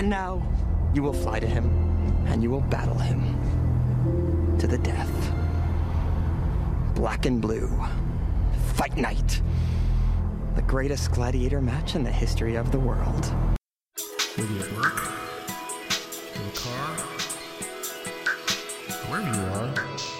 And now you will fly to him, and you will battle him to the death. Black and blue. Fight night. The greatest gladiator match in the history of the world. Work, in the car, you are.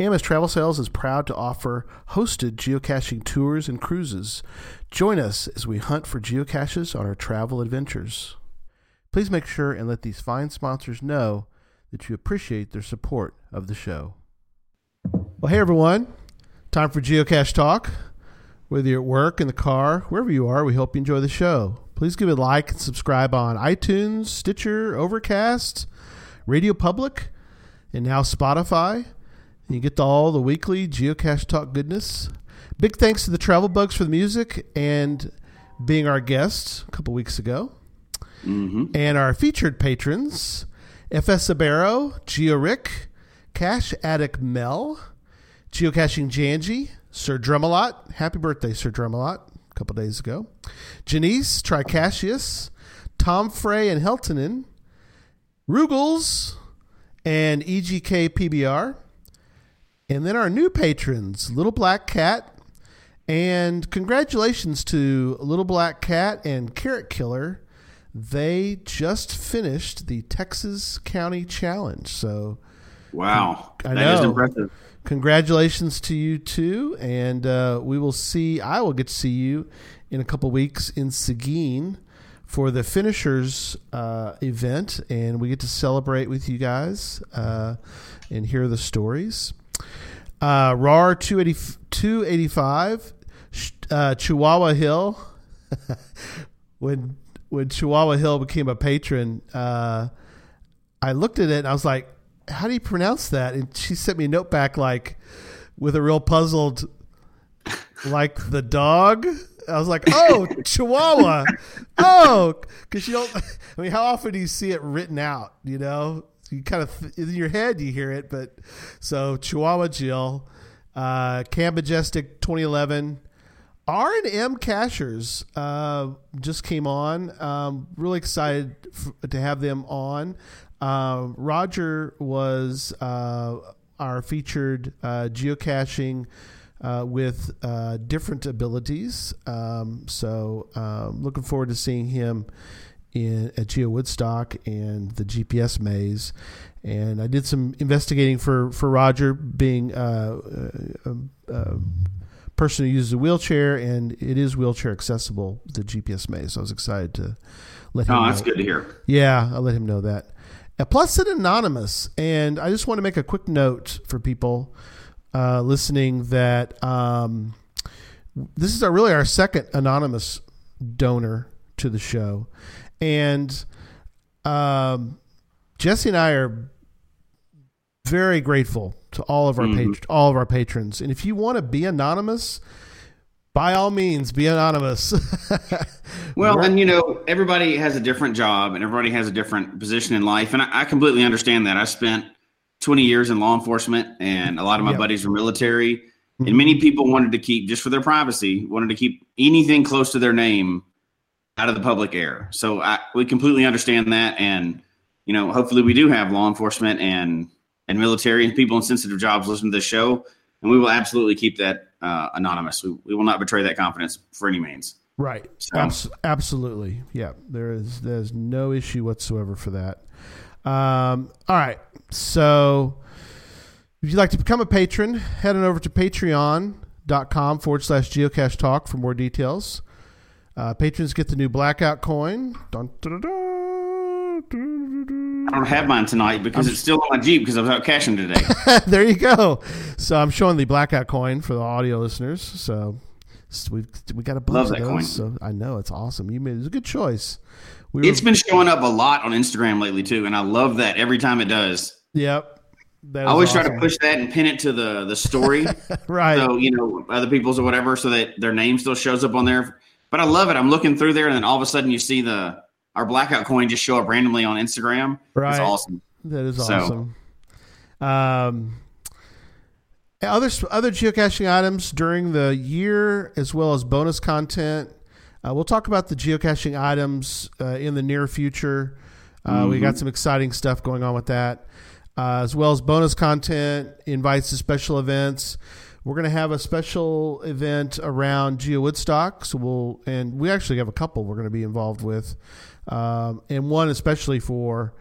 AMS Travel Sales is proud to offer hosted geocaching tours and cruises. Join us as we hunt for geocaches on our travel adventures. Please make sure and let these fine sponsors know that you appreciate their support of the show. Well, hey everyone, time for Geocache Talk. Whether you're at work, in the car, wherever you are, we hope you enjoy the show. Please give it a like and subscribe on iTunes, Stitcher, Overcast, Radio Public, and now Spotify. You get to all the weekly Geocache Talk goodness. Big thanks to the Travel Bugs for the music and being our guests a couple weeks ago. Mm-hmm. And our featured patrons FS Sabero, Geo Rick, Cash Addict Mel, Geocaching Janji, Sir Drumalot. Happy birthday, Sir Drumalot, a couple days ago. Janice, Tricasius, Tom Frey and Heltonen, Rugels, and EGK PBR. And then our new patrons, Little Black Cat. And congratulations to Little Black Cat and Carrot Killer. They just finished the Texas County Challenge. So Wow, I that is know. impressive. congratulations to you too. And uh, we will see, I will get to see you in a couple weeks in Seguin for the finishers uh, event. And we get to celebrate with you guys uh, and hear the stories. Uh, RAR 280, 285, uh, Chihuahua Hill. when when Chihuahua Hill became a patron, uh, I looked at it and I was like, "How do you pronounce that?" And she sent me a note back like with a real puzzled, like the dog. I was like, "Oh, Chihuahua." Oh, because you don't. I mean, how often do you see it written out? You know, you kind of in your head you hear it, but so Chihuahua Jill, uh, Cam Majestic 2011. R and M Cashers uh, just came on. Um, really excited f- to have them on. Uh, Roger was uh, our featured uh, geocaching uh, with uh, different abilities. Um, so um, looking forward to seeing him in at Geo Woodstock and the GPS maze. And I did some investigating for for Roger being a, uh, uh, person who uses a wheelchair, and it is wheelchair accessible. The GPS maze. So I was excited to let him. Know. Oh, that's know. good to hear. Yeah, I'll let him know that. Uh, plus, it's anonymous, and I just want to make a quick note for people uh, listening that um, this is our, really our second anonymous donor to the show, and um, Jesse and I are very grateful to all of our Mhm. pat- all of our patrons. And if you want to be anonymous, by all means, be anonymous. Well, We're- and you know, everybody has a different job and everybody has a different position in life. And I, I completely understand that. I spent 20 years in law enforcement and a lot of my Yeah. buddies were military. And many people wanted to keep, just for their privacy, wanted to keep anything close to their name out of the public air. So I, we completely understand that. And, you know, hopefully we do have law enforcement and, and military and people in sensitive jobs listen to this show. And we will absolutely keep that uh, anonymous. We, we will not betray that confidence for any means. Right. So- Abs- absolutely. Yeah. There is there's no issue whatsoever for that. Um, all right. So if you'd like to become a patron, head on over to patreon.com forward slash geocache talk for more details. Uh, patrons get the new blackout coin. Dun. I don't have mine tonight because it's still on my Jeep because I was out caching today. there you go. So I'm showing the blackout coin for the audio listeners. So we've we got a bunch Love of that those. coin. So I know it's awesome. You made it was a good choice. We were, it's been showing up a lot on Instagram lately too, and I love that every time it does. yep. That I always try to push that and pin it to the the story, right. so you know other people's or whatever, so that their name still shows up on there. But I love it. I'm looking through there, and then all of a sudden you see the our blackout coin just show up randomly on Instagram. Right. It's awesome. That is So- awesome. Um, other other geocaching items during the year, as well as bonus content. Uh, we'll talk about the geocaching items uh, in the near future. Uh, We got some exciting stuff going on with that, uh, as well as bonus content, invites to special events. We're going to have a special event around Geo Woodstock, so we'll and we actually have a couple we're going to be involved with, um, and one especially for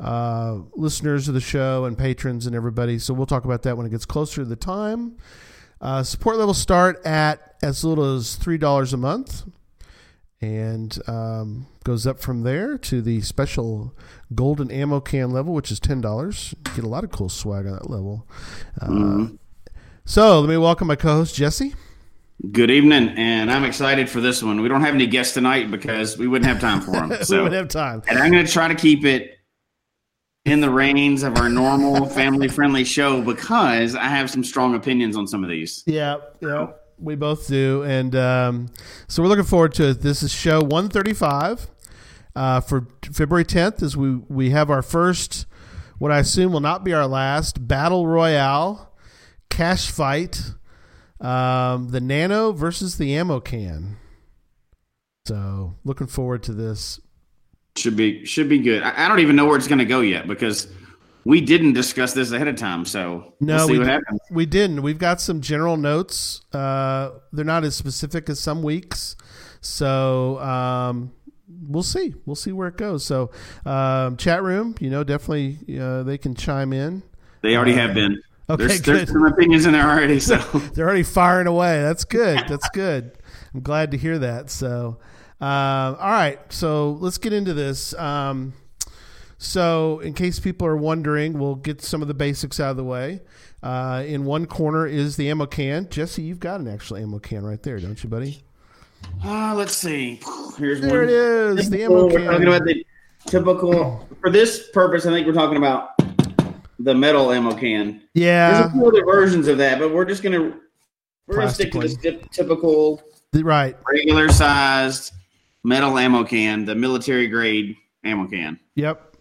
uh, listeners of the show and patrons and everybody. So we'll talk about that when it gets closer to the time. Uh, support levels start at as little as three dollars a month, and um, goes up from there to the special golden ammo can level, which is ten dollars. Get a lot of cool swag on that level. Uh, So let me welcome my co-host Jesse. Good evening, and I'm excited for this one. We don't have any guests tonight because we wouldn't have time for them. we So, would have time. and I'm going to try to keep it in the reins of our normal family-friendly show because I have some strong opinions on some of these. Yeah, yeah, we both do, and um, so we're looking forward to it. This is show one thirty five uh, for February tenth, as we we have our first, what I assume will not be our last battle royale cash fight, um, the Nano versus the Ammo Can. So looking forward to this. Should be should be good. I, I don't even know where it's going to go yet because we didn't discuss this ahead of time. So No, we'll see we what di- happens. We didn't. We've got some general notes. Uh, they're not as specific as some weeks, so um, we'll see. We'll see where it goes. So, um, chat room, you know, definitely uh, they can chime in. They already have been. Okay, there's, good. there's some opinions in there already. So They're already firing away. That's good. That's good. I'm glad to hear that. So, um, all right. So let's get into this. Um, so, in case people are wondering, we'll get some of the basics out of the way. Uh, in one corner is the ammo can. Jesse, you've got an actual ammo can right there, don't you, buddy? uh, let's see. Here's There one. it is. The ammo We're can. talking about the typical. For this purpose, I think we're talking about the metal ammo can. Yeah, there's a few other versions of that, but we're just gonna we're gonna stick to this typ- typical right. regular sized metal ammo can, the military grade ammo can. Yep.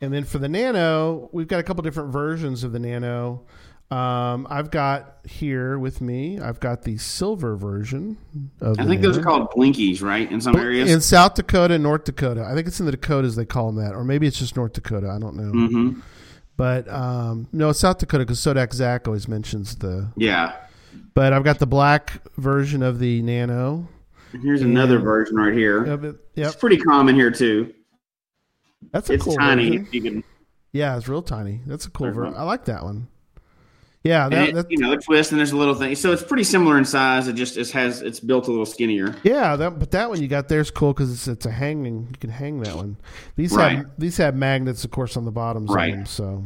And then for the Nano, we've got a couple different versions of the Nano. Um, I've got here with me, I've got the silver version of I think those are called blinkies, right? In some areas. in South Dakota North Dakota. I think it's in the Dakotas they call them that, or maybe it's just North Dakota. I don't know. hmm But um, no, South Dakota because Sodak Zach always mentions the. Yeah. But I've got the black version of the Nano. Here's another version right here. Yep, it- yep. It's pretty common here too. that's a It's cool tiny. version. You can, Yeah, it's real tiny. That's a cool version. I like that one. Yeah, that, it, you know, it twists and there's a little thing. So it's pretty similar in size. It just it has it's built a little skinnier. Yeah, that but that one you got there is cool because it's it's a hanging. You can hang that one. These Right. have these have magnets, of course, on the bottoms Right. of them. So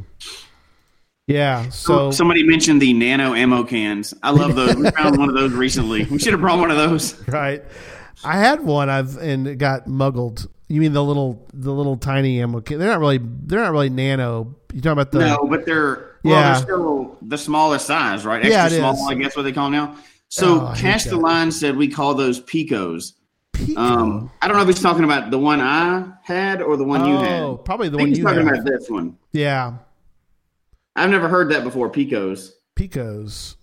yeah, so So somebody mentioned the nano ammo cans. I love those. we found one of those recently. We should have brought one of those. right. I had one. I've and it got muggled. You mean the little the little tiny ammo? Can. They're not really they're not really nano. You talking about the no, but they're well, Yeah. they're still the smallest size, right? Yeah, Extra it small, is. I guess what they call now. So Oh, Cash the. Line said we call those picos. Pico? Um, I don't know if he's talking about the one I had or the one you had. oh, probably the one he's you talking have. about this one. Yeah, I've never heard that before. Picos. Picos.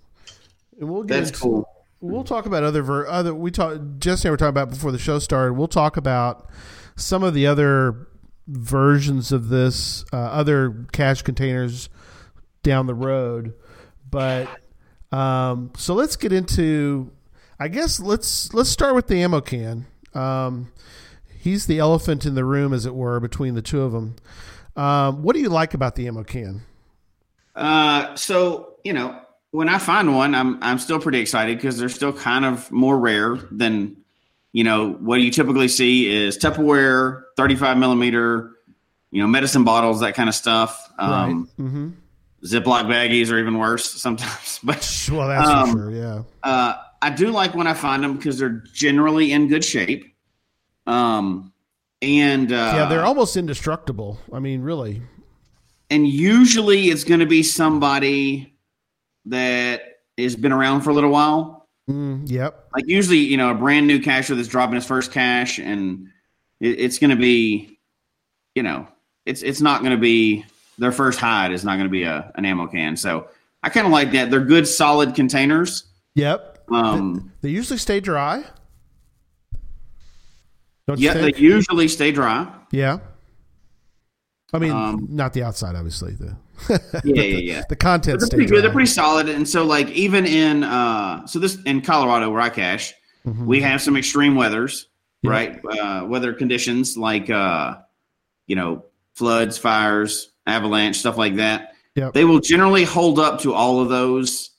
And we'll get That's into- cool. We'll talk about other ver- other. We talk. Jesse and I were talking about before the show started. We'll talk about some of the other versions of this, uh, other cache containers down the road. But um, so let's get into. I guess let's let's start with the ammo can. Um, he's the elephant in the room, as it were, between the two of them. Um, what do you like about the ammo can? Uh, so you know, when I find one, I'm I'm still pretty excited because they're still kind of more rare than you know what you typically see is Tupperware, 35 millimeter, you know, medicine bottles, that kind of stuff. Um, Mm-hmm. Ziploc baggies are even worse sometimes, but Well, that's Um, for sure. Yeah. uh, I do like when I find them because they're generally in good shape. Um, and uh, yeah, they're almost indestructible. I mean, really. and usually it's going to be somebody that has been around for a little while. Mm, yep. Like usually, you know, a brand new cacher that's dropping his first cache, and it, it's going to be, you know, it's it's not going to be their first hide is not going to be a an ammo can. So I kind of like that. They're good, solid containers. Yep. Um, They usually stay dry. Don't yeah, they usually stay dry. yeah. I mean, Um, not the outside, obviously. The Yeah, yeah, yeah. the content They're pretty good. They're pretty solid, and so like even in uh, so this in Colorado where I cache, Mhm. we have some extreme weathers, Yeah. right? Uh, weather conditions like uh, you know floods, fires, avalanche, stuff like that. Yep. They will generally hold up to all of those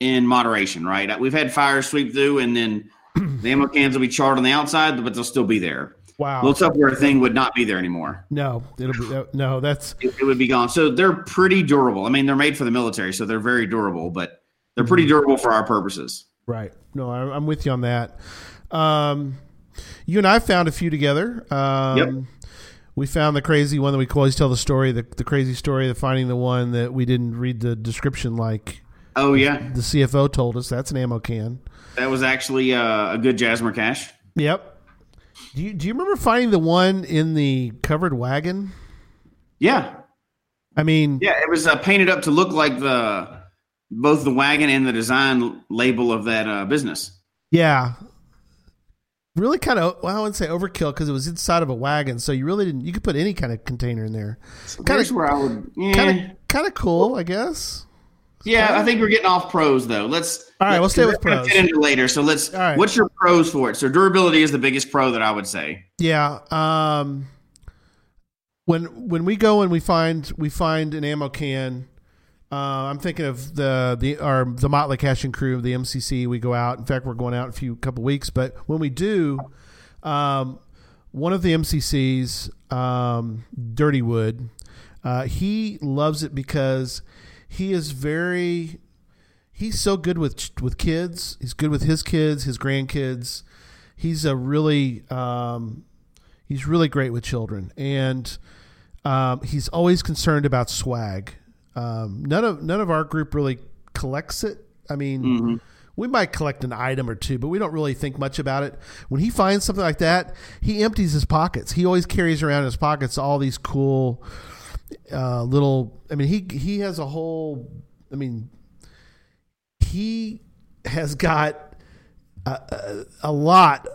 in moderation, right? We've had fires sweep through, and then the ammo cans will be charred on the outside, but they'll still be there. Wow. Little Tupperware thing would not be there anymore. no, it'll be uh, no. That's it, it would be gone. So they're pretty durable. I mean, they're made for the military, so they're very durable, but they're pretty durable for our purposes. right. No, I, I'm with you on that. Um, you and I found a few together. Um, Yep. We found the crazy one that we always tell the story, the, the crazy story of finding the one that we didn't read the description like Oh yeah, the CFO told us. That's an ammo can. that was actually uh, a good Jasmer cache. Yep. Do you, do you remember finding the one in the covered wagon? Yeah, I mean, yeah, it was uh, painted up to look like the both the wagon and the design label of that uh, business. yeah. Really kind of, well, I wouldn't say overkill because it was inside of a wagon. So you really didn't, you could put any kind of container in there. Kind of, where I would. Yeah, kind of, kind of cool, I guess. yeah. I think we're getting off pros though. Let's. All right, let's- we'll stay with pros. Get into later. So let's. All right. What's your pros for it? So durability is the biggest pro that I would say. Yeah. Um, when when we go and we find we find an ammo can, uh, I'm thinking of the the our the Motley Caching crew, the MCC. We go out. In fact, we're going out in a few couple weeks. But when we do, um, one of the MCCs, um, Dirty Wood, uh, he loves it because he is very he's so good with with kids. He's good with his kids, his grandkids. He's a really um, he's really great with children, and um, he's always concerned about swag. Um, none of none of our group really collects it. I mean, we might collect an item or two, but we don't really think much about it. When he finds something like that, he empties his pockets. He always carries around in his pockets all these cool uh, little. I mean, he he has a whole. I mean, he has got a, a, a lot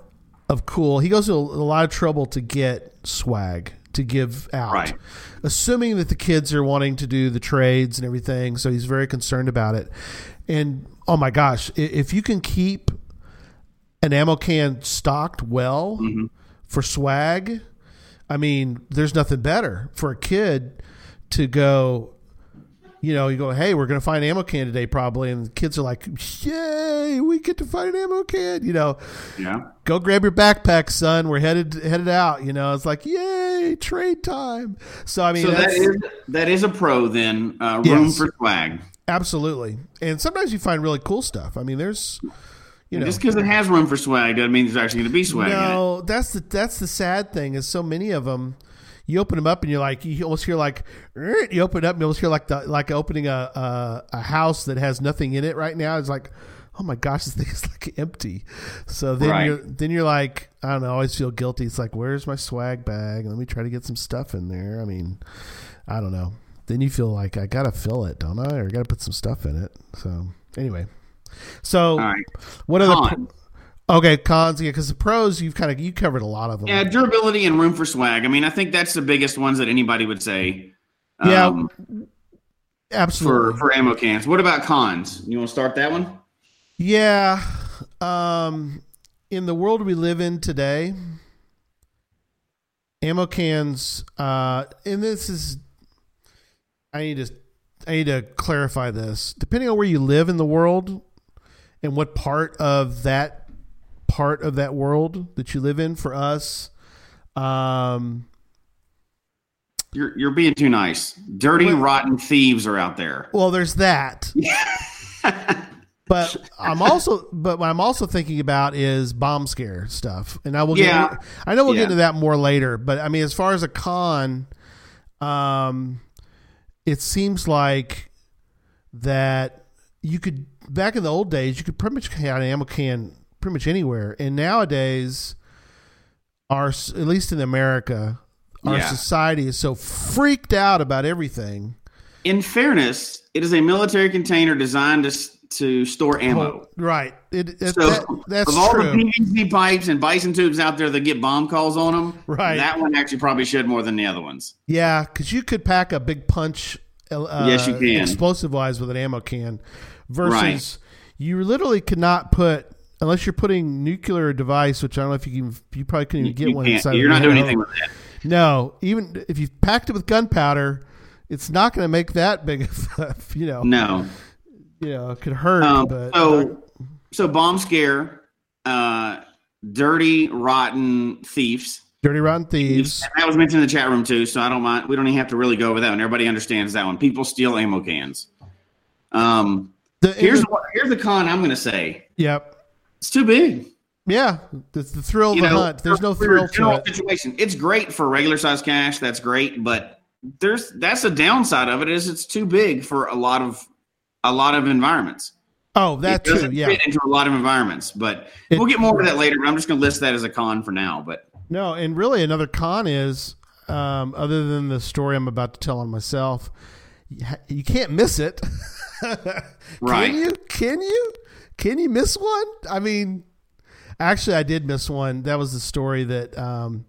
of cool. He goes to a, a lot of trouble to get swag to give out, Right. assuming that the kids are wanting to do the trades and everything. So he's very concerned about it. And oh my gosh, if you can keep an ammo can stocked well mm-hmm. for swag, I mean, there's nothing better for a kid to go. You know, you go, hey, we're going to find an ammo can today, probably, and the kids are like, yay, we get to find an ammo can. You know, Yeah. go grab your backpack, son. We're headed headed out. You know, it's like, yay, trade time. So I mean, So that is that is a pro then. Uh, room Yes. for swag. absolutely. And sometimes you find really cool stuff. I mean, there's, you know, Just because it has room for swag doesn't mean there's actually going to be swag. No, that's the that's the sad thing is so many of them. You open them up and you're like you almost hear like you open it up and you almost hear like the like opening a, a a house that has nothing in it right now. It's like oh my gosh, this thing is like empty. So then Right. you're then you're like I don't know. I always feel guilty. It's like where's my swag bag? Let me try to get some stuff in there. I mean, I don't know. Then you feel like I gotta fill it, don't I? Or I gotta put some stuff in it. So anyway, so right. what are the Con. Okay, cons, yeah, because the pros you've kind of you covered a lot of them. Yeah, durability and room for swag. I mean, I think that's the biggest ones that anybody would say. Yeah, um, absolutely. for for ammo cans. What about cons? You want to start that one? yeah, um, in the world we live in today, ammo cans, uh, and this is, I need to, I need to clarify this. Depending on where you live in the world, and what part of that part of that world that you live in, for us, um, You're you're being too nice. Dirty, What? rotten thieves are out there. well, there's that. but I'm also, but what I'm also thinking about is bomb scare stuff, and I will get. Yeah. I know we'll Yeah. get into that more later, but I mean, as far as a con, um, it seems like that you could back in the old days you could pretty much have an ammo can pretty much anywhere, and nowadays, our at least in America, our Yeah. society is so freaked out about everything. In fairness, it is a military container designed to to store ammo. Right. It, it, So, that, that's of all true. the PVC pipes and bison tubes out there that get bomb calls on them, Right. that one actually probably should more than the other ones. Yeah, because you could pack a big punch. Uh, Yes, you can. Explosive wise with an ammo can, versus Right. you literally could not put unless you're putting nuclear device, which I don't know if you can. You probably couldn't even get You one can't- inside. you're not doing anything with that. No, even if you packed it with gunpowder, it's not going to make that big. Of, a- you know, No. you know, it could hurt. Um, but so, so bomb scare, uh, dirty, rotten thieves. dirty rotten thieves. And that was mentioned in the chat room too, so I don't mind. We don't even have to really go over that one. Everybody understands that one. People steal ammo cans. Um, The, here's the, here's the con I'm going to say. yep. It's too big. Yeah, it's the thrill of You the know, hunt. There's no thrill to it. Situation. It's great for regular size cache. That's great, but there's that's the downside of it is it's too big for a lot of a lot of environments. Oh, that too. Yeah. fit into a lot of environments, but It- we'll get more to that later. But I'm just going to list that as a con for now. But No, and really another con is, um, other than the story I'm about to tell on myself, you, you can't miss it. Right. Can you? Can you? Can you miss one? I mean, actually, I did miss one. That was the story that um,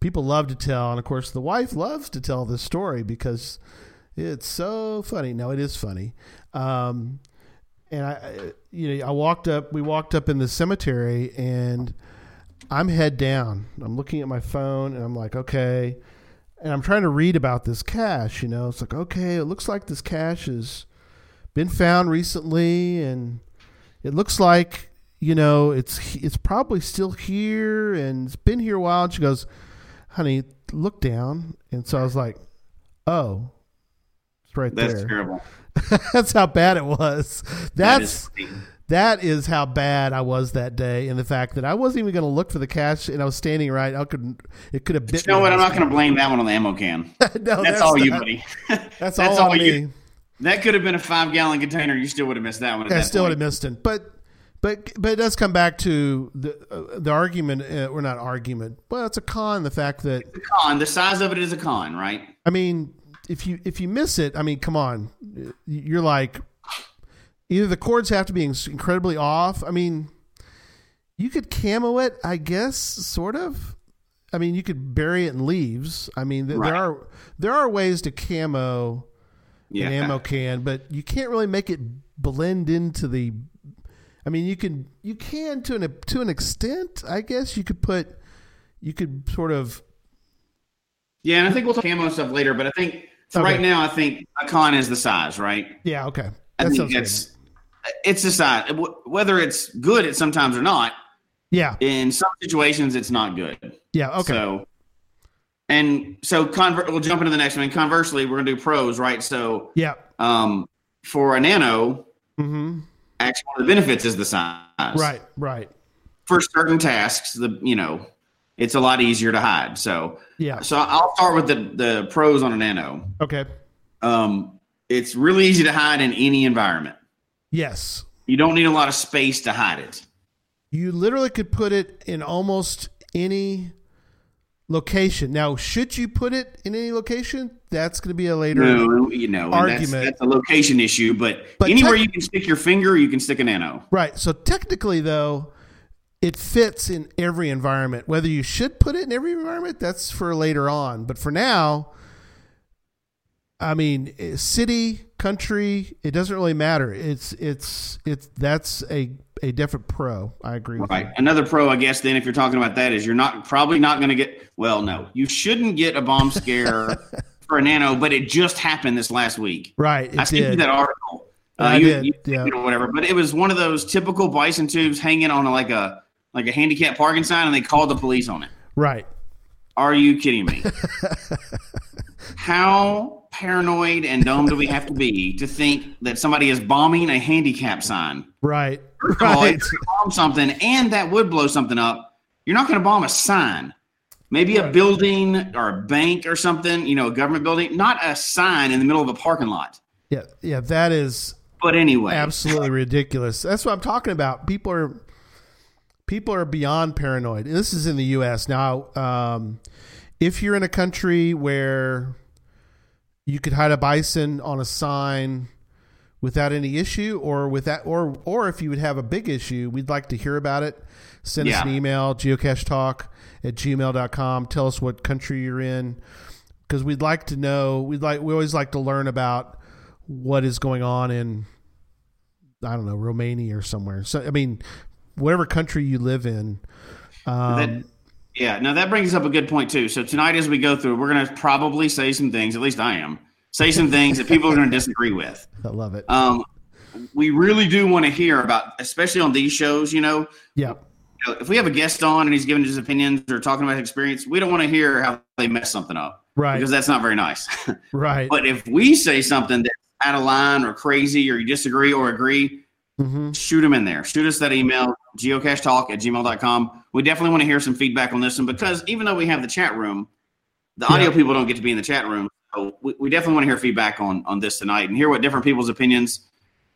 people love to tell, and of course, the wife loves to tell this story because it's so funny. No, it is funny. Um, and I, you know, I walked up. We walked up in the cemetery, and I'm head down. I'm looking at my phone, and I'm like, okay. And I'm trying to read about this cache. You know, it's like, okay, it looks like this cache has been found recently, and it looks like you know it's it's probably still here, and it's been here a while. And she goes, honey, look down. And so I was like, oh, it's right that's there. terrible. That's how bad it was. That is That's that is how bad I was that day, and the fact that I wasn't even going to look for the cache, and I was standing right. I could it could have bit. You know what? I'm not going to blame that one on the ammo can. no, That's, all you, buddy. That's, all, on me. you. That could have been a five gallon container. You still would have missed that one. I that still would have missed it, but but but it does come back to the uh, the argument, uh, or not argument. Well, it's a con. The fact that The con. The size of it is a con, right? I mean, if you if you miss it, I mean, come on, you're like either the coords have to be incredibly off. I mean, you could camo it, I guess, sort of. I mean, you could bury it in leaves. I mean, th- Right. there are there are ways to camo Yeah. an ammo can, but you can't really make it blend into the. I mean, you can you can to an to an extent. I guess you could put you could sort of Yeah, and I think we'll talk camo stuff later, but I think Okay. right now, I think a con is the size, right? yeah okay. I think sounds good. it's it's the size. Whether it's good at sometimes or not, Yeah, in some situations, it's not good. yeah, okay. So, and so convert. We'll jump into the next one. And Conversely, we're gonna do pros, right? So, yeah. um, for a nano, Mm-hmm. actually, one of the benefits is the size. Right, right. For certain tasks, the you know, it's a lot easier to hide. So, Yeah. so I'll start with the the pros on a nano. Okay. Um, it's really easy to hide in any environment. Yes. You don't need a lot of space to hide it. You literally could put it in almost any location. Now, should you put it in any location? That's going to be a later. No, you know, and that's, Argument. that's a location issue. But, But anywhere tech- you can stick your finger, you can stick a nano. Right. So technically, though, it fits in every environment. Whether you should put it in every environment, that's for later on. But for now, I mean, eh, city, country, it doesn't really matter. It's it's it's that's a a different pro. I agree. With Right. Another pro, I guess, then if you're talking about that, is you're not probably not going to get. Well, no, you shouldn't get a bomb scare for a nano, but it just happened this last week. Right. I sent you did. that article. Uh, I you, did, you yeah. or whatever, but it was one of those typical bison tubes hanging on a, like a like a handicap parking sign, and they called the police on it. Right. Are you kidding me? How paranoid and dumb do we have to be to think that somebody is bombing a handicap sign? Right. First of all, Right. if bomb something and that would blow something up, you're not going to bomb a sign. Maybe a building or a bank or something, you know, a government building, not a sign in the middle of a parking lot. Yeah. Yeah. That is But anyway, absolutely ridiculous. That's what I'm talking about. People are people are beyond paranoid. This is in the U.S. now. Um, if you're in a country where you could hide a bison on a sign without any issue, or with that, or or if you would have a big issue, we'd like to hear about it. Send us an email, geocache talk at gmail.com. Tell us what country you're in. Because we'd like to know, we'd like we always like to learn about what is going on in I don't know, Romania or somewhere. So I mean, whatever country you live in. Um, that, yeah, now that brings up a good point too. So tonight, as we go through, we're going to probably say some things. At least I am say some things that people are going to disagree with. I love it. Um, we really do want to hear about, especially on these shows. You know, yeah. you know, if we have a guest on and he's giving his opinions or talking about his experience, we don't want to hear how they mess something up Right. because that's not very nice. right. but if we say something that's out of line or crazy or you disagree or agree, hmm shoot them in there. Shoot us that email, geocachetalk at gmail.com. We definitely want to hear some feedback on this one because even though we have the chat room, the audio Yeah. people don't get to be in the chat room. So we, we definitely want to hear feedback on, on this tonight and hear what different people's opinions,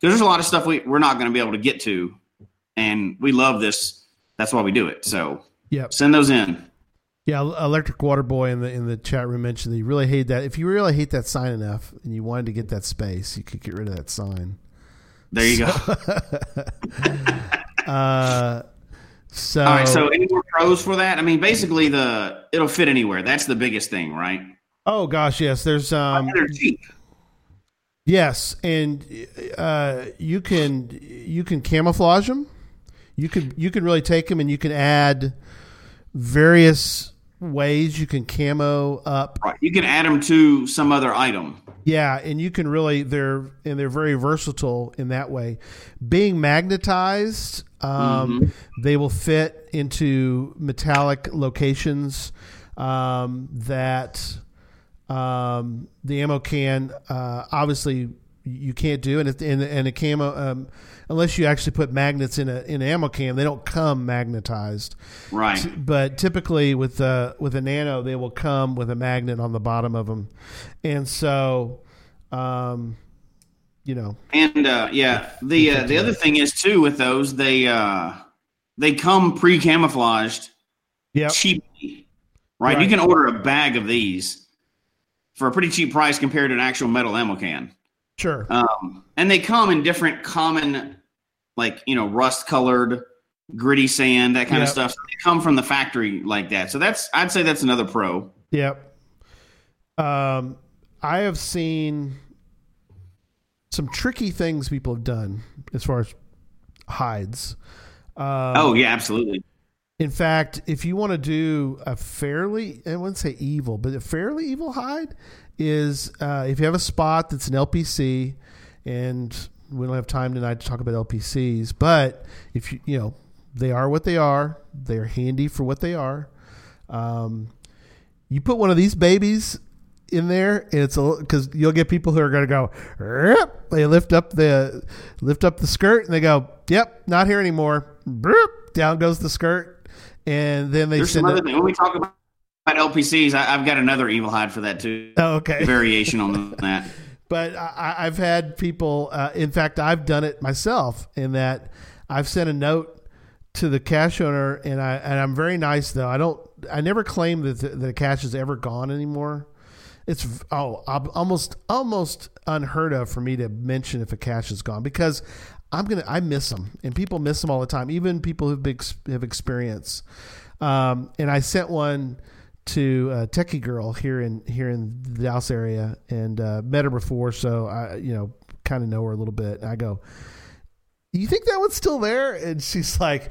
because there's a lot of stuff we, we're not going to be able to get to. And we love this. That's why we do it. So Yep. send those in. Yeah. Electric Water Boy in the in the chat room mentioned that you really hate that. If you really hate that sign enough and you wanted to get that space, you could get rid of that sign. There you go. Uh, so, All right. So any more pros for that? I mean, basically the it'll fit anywhere. That's the biggest thing, right? oh gosh, yes. There's um, they're cheap. Yes, and uh, you can you can camouflage them. You can you can really take them and you can add various ways you can camo up. Right. You can add them to some other item. Yeah, and you can really they're and they're very versatile in that way. Being magnetized, um, they will fit into metallic locations um, that um, the ammo can uh, obviously you can't do, and if, and, and a camo um, unless you actually put magnets in a in an ammo can, they don't come magnetized. Right. But typically with the with a nano, they will come with a magnet on the bottom of them, and so, um, you know, And uh, yeah, the uh, the other thing is too with those they uh, they come pre camouflaged yeah, cheaply. Right? Right. You can order a bag of these for a pretty cheap price compared to an actual metal ammo can. Sure, Um, and they come in different common, like you know, rust colored, gritty sand, that kind of stuff. So they come from the factory like that. So that's I'd say that's another pro. Yep. Um, I have seen some tricky things people have done as far as hides. Um, oh yeah, absolutely. In fact, if you want to do a fairly, I wouldn't say evil, but a fairly evil hide is uh, if you have a spot that's an LPC, and we don't have time tonight to talk about LPCs, but if you, you know, they are what they are, they're handy for what they are. Um, you put one of these babies in there, and it's a because you'll get people who are going to go. "Yep." They lift up the lift up the skirt, and they go, "Yep, not here anymore." Down goes the skirt, and then they There's some send other it. thing when we talk about LPCs. I, I've got another evil hide for that too. Oh, okay. Variation on that. But I, I've had people. Uh, in fact, I've done it myself. In that, I've sent a note to the cache owner, and I and I'm very nice though. I don't. I never claim that the, the cache is ever gone anymore. It's oh almost almost unheard of for me to mention if a cache is gone because I'm gonna I miss them and people miss them all the time. Even people who've been, have experience. Um, and I sent one to uh, Techie Girl here in here in the Dallas area and uh, met her before, so I you know kind of know her a little bit. And I go, "You think that one's still there?" And she's like,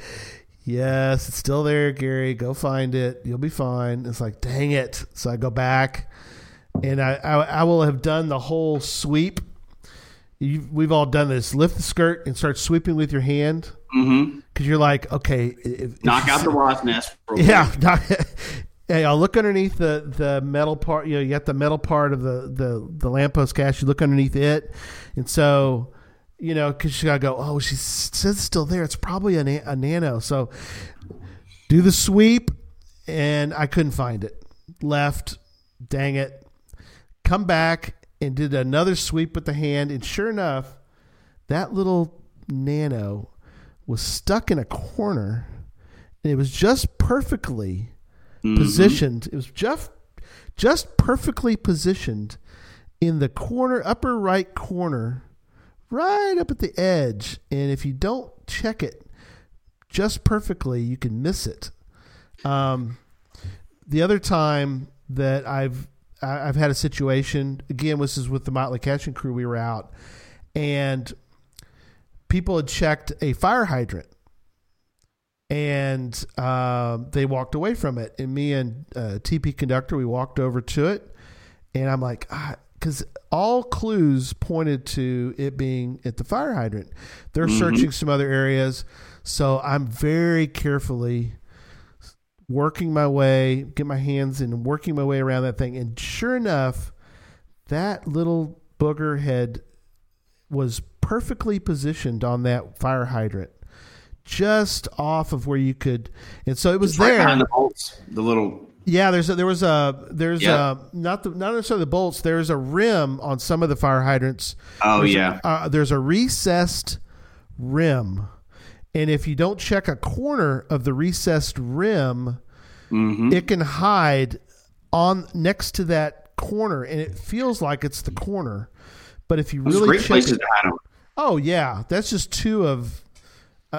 "Yes, it's still there, Gary. Go find it. You'll be fine." It's like, "Dang it!" So I go back, and I I, I will have done the whole sweep. you we've all done this. Lift the skirt and start sweeping with your hand Mm-hmm. because you're like, okay, if, if Knock out the wasp nest. yeah, quick. yeah. I'll look underneath the, the metal part. You know, you got the metal part of the the the lamppost cache. You look underneath it, and so you know, because you gotta go. Oh, she says it's still there. It's probably a, na- a nano. So do the sweep, and I couldn't find it. Left. Dang it. Come back and did another sweep with the hand, and sure enough, that little nano was stuck in a corner and it was just perfectly positioned. It was just just perfectly positioned in the corner, upper right corner, right up at the edge. And if you don't check it just perfectly, you can miss it. Um, the other time that I've I've had a situation again, this is with the Motley Caching Crew. We were out, and people had checked a fire hydrant and uh, they walked away from it. And me and uh, TP conductor, we walked over to it, and I'm like, because all clues pointed to it being at the fire hydrant. They're searching some other areas, so I'm very carefully working my way, get my hands in, and working my way around that thing. And sure enough, that little booger head was perfectly positioned on that fire hydrant just off of where you could and so it was right there behind the bolts. The little. yeah there's a, there was a there's Yeah. a not the not necessarily the bolts there's a rim on some of the fire hydrants Oh there's yeah. a, uh, there's a recessed rim and if you don't check a corner of the recessed rim hmm it can hide on next to that corner and it feels like it's the corner but if you Those really check places it, to hide them. oh yeah that's just two of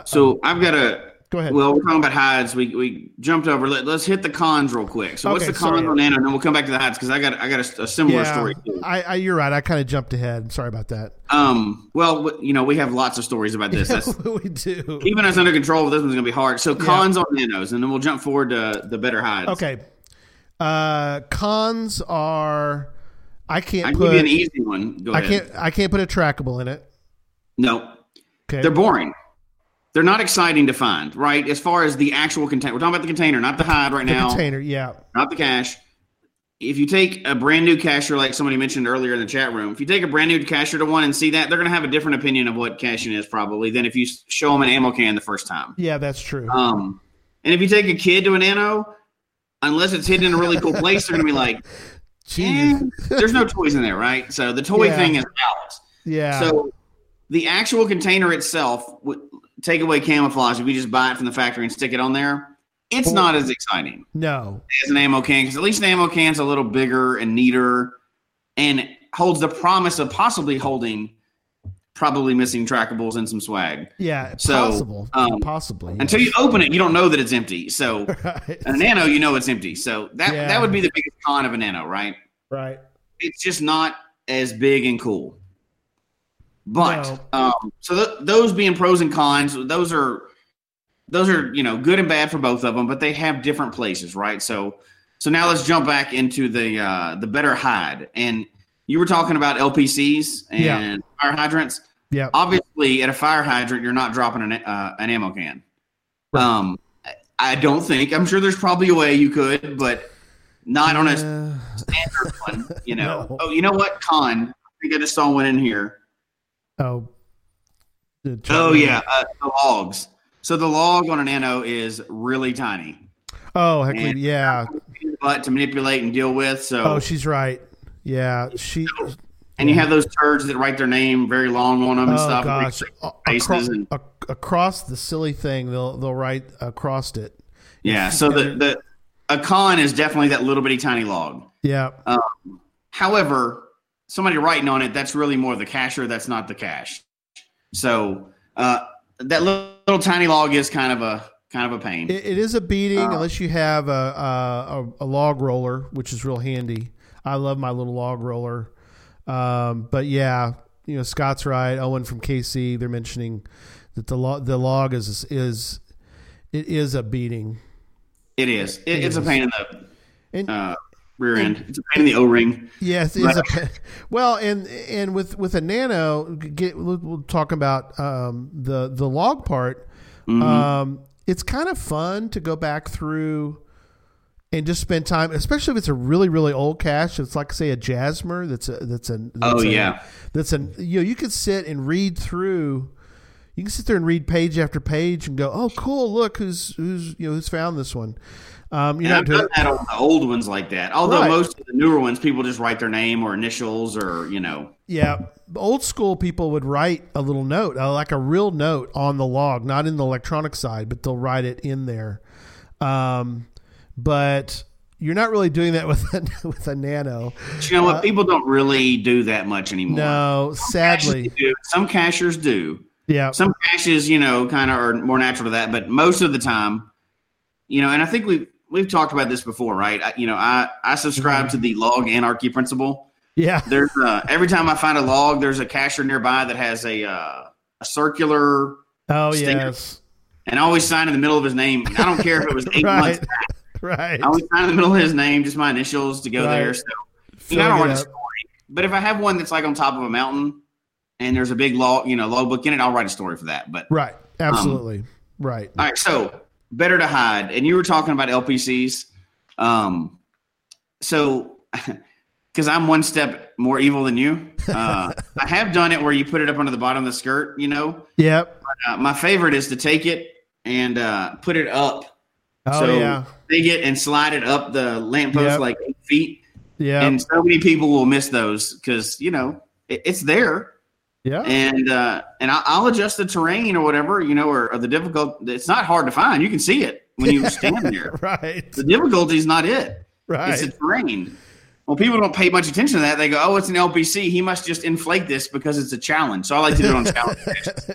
So I've got a. Go ahead. Well, we're talking about hides. We we jumped over. Let, us hit the cons real quick. So what's the cons on Nano? And then we'll come back to the hides because I got I got a, a similar story too. I, I you're right. I kind of jumped ahead. I'm sorry about that. Um. Well, w- you know we have lots of stories about this. That's we do. keeping us under control. Of this one's gonna be hard. So cons on nanos, and then we'll jump forward to the better hides. Okay. Uh, cons are I can't I can put give you an easy one. Go I ahead. can't I can't put a trackable in it. No, Okay. they're boring. They're not exciting to find, right? As far as the actual container, we're talking about the container, not the hide right the now, container. Yeah. not the cache. If you take a brand new cacher, like somebody mentioned earlier in the chat room, if you take a brand new cacher to one and see that, they're going to have a different opinion of what caching is probably than if you show them an ammo can the first time. Yeah, that's true. Um, and if you take a kid to a nano, unless it's hidden in a really cool place, they're going to be like, eh, there's no toys in there, right? So the toy Yeah. thing is out. yeah. So the actual container itself, take away camouflage. If you just buy it from the factory and stick it on there, it's not as exciting no. as an ammo can because at least an ammo can's a little bigger and neater and holds the promise of possibly holding probably missing trackables and some swag. Yeah. So, possible. um, Possibly. yes. Until you open it, you don't know that it's empty. So right. a nano, you know it's empty. So that Yeah. that would be the biggest con of a nano, right? Right. it's just not as big and cool. But No. um, so th- those being pros and cons, those are those are you know good and bad for both of them, but they have different places, right? So so now let's jump back into the uh, the better hide. And you were talking about LPCs and Yeah. fire hydrants. Yeah. Obviously, at a fire hydrant, you're not dropping an uh, an ammo can. Um, I don't think. I'm sure there's probably a way you could, but not on a Uh, standard one, you know. No. Oh, you know what? Con. I think I just saw one in here. Oh. The Oh yeah, uh, the logs. So the log on an nano is really tiny, Oh, heck, And- yeah. but to manipulate and deal with. So Oh, she's right. Yeah, she. and you have those turds that write their name very long on them and Oh stuff. gosh, A- across, and- ac- across the silly thing, they'll they'll write across it. Yeah. So the the a con is definitely that little bitty tiny log. Yeah, However, somebody writing on it, that's really more the cacher. That's not the cache. So uh, that little, little tiny log is kind of a kind of a pain. It, it is a beating Uh, unless you have a, a a a log roller, which is real handy. I love my little log roller. Um, but yeah, you know Scott's right. Owen from KC, they're mentioning that the log the log is is it is a beating. it is. It, it's a pain in the And uh, rear end. It's a pain in the O ring. Yes, it's a pa- well, and and with with a nano, get we'll, we'll talk about um, the the log part. Um, it's kind of fun to go back through and just spend time, especially if it's a really really old cache. It's like say a Jasmer. That's a that's a that's Oh, a- yeah. That's a you know you could sit and read through. You can sit there and read page after page and go, oh cool, look who's who's you know who's found this one. Um, you know, I've done that on the old ones like that. Although Right. most of the newer ones, people just write their name or initials or you know. Yeah, old school people would write a little note, uh, like a real note on the log, not in the electronic side, but they'll write it in there. Um, but you're not really doing that with a, with a nano. But you know what? People don't really do that much anymore. Uh, No, Caches sadly. Some cachers do. yeah, Some caches, you know, kind of are more natural to that, but most of the time, you know, and I think we've we've talked about this before, right? I, you know, I I subscribe Mm-hmm. to the log anarchy principle. yeah, There's uh, every time I find a log, there's a cacher nearby that has a uh, a circular oh yes, and I always sign in the middle of his name. I don't care if it was eight months. right, right, I always sign in the middle of his name, just my initials to go Right. there. So you know, I don't it write a story. But if I have one that's like on top of a mountain and there's a big log, you know, log book in it, I'll write a story for that. But right, absolutely, right, all right, so better to hide. And you were talking about LPCs. Um, so because I'm one step more evil than you, uh, I have done it where you put it up under the bottom of the skirt. You know, yep, uh, my favorite is to take it and uh, put it up. oh so yeah, take it and slide it up the lamppost Yep. like eight feet. yeah, And so many people will miss those because you know it, it's there, yeah, and uh, and I'll, I'll adjust the terrain or whatever you know, or, or the difficult. It's not hard to find. You can see it when you stand there. right, The difficulty is not it; right, it's the terrain. Well, people don't pay much attention to that. They go, "Oh, it's an LPC. He must just inflate this because it's a challenge." So I like to do it on challenge,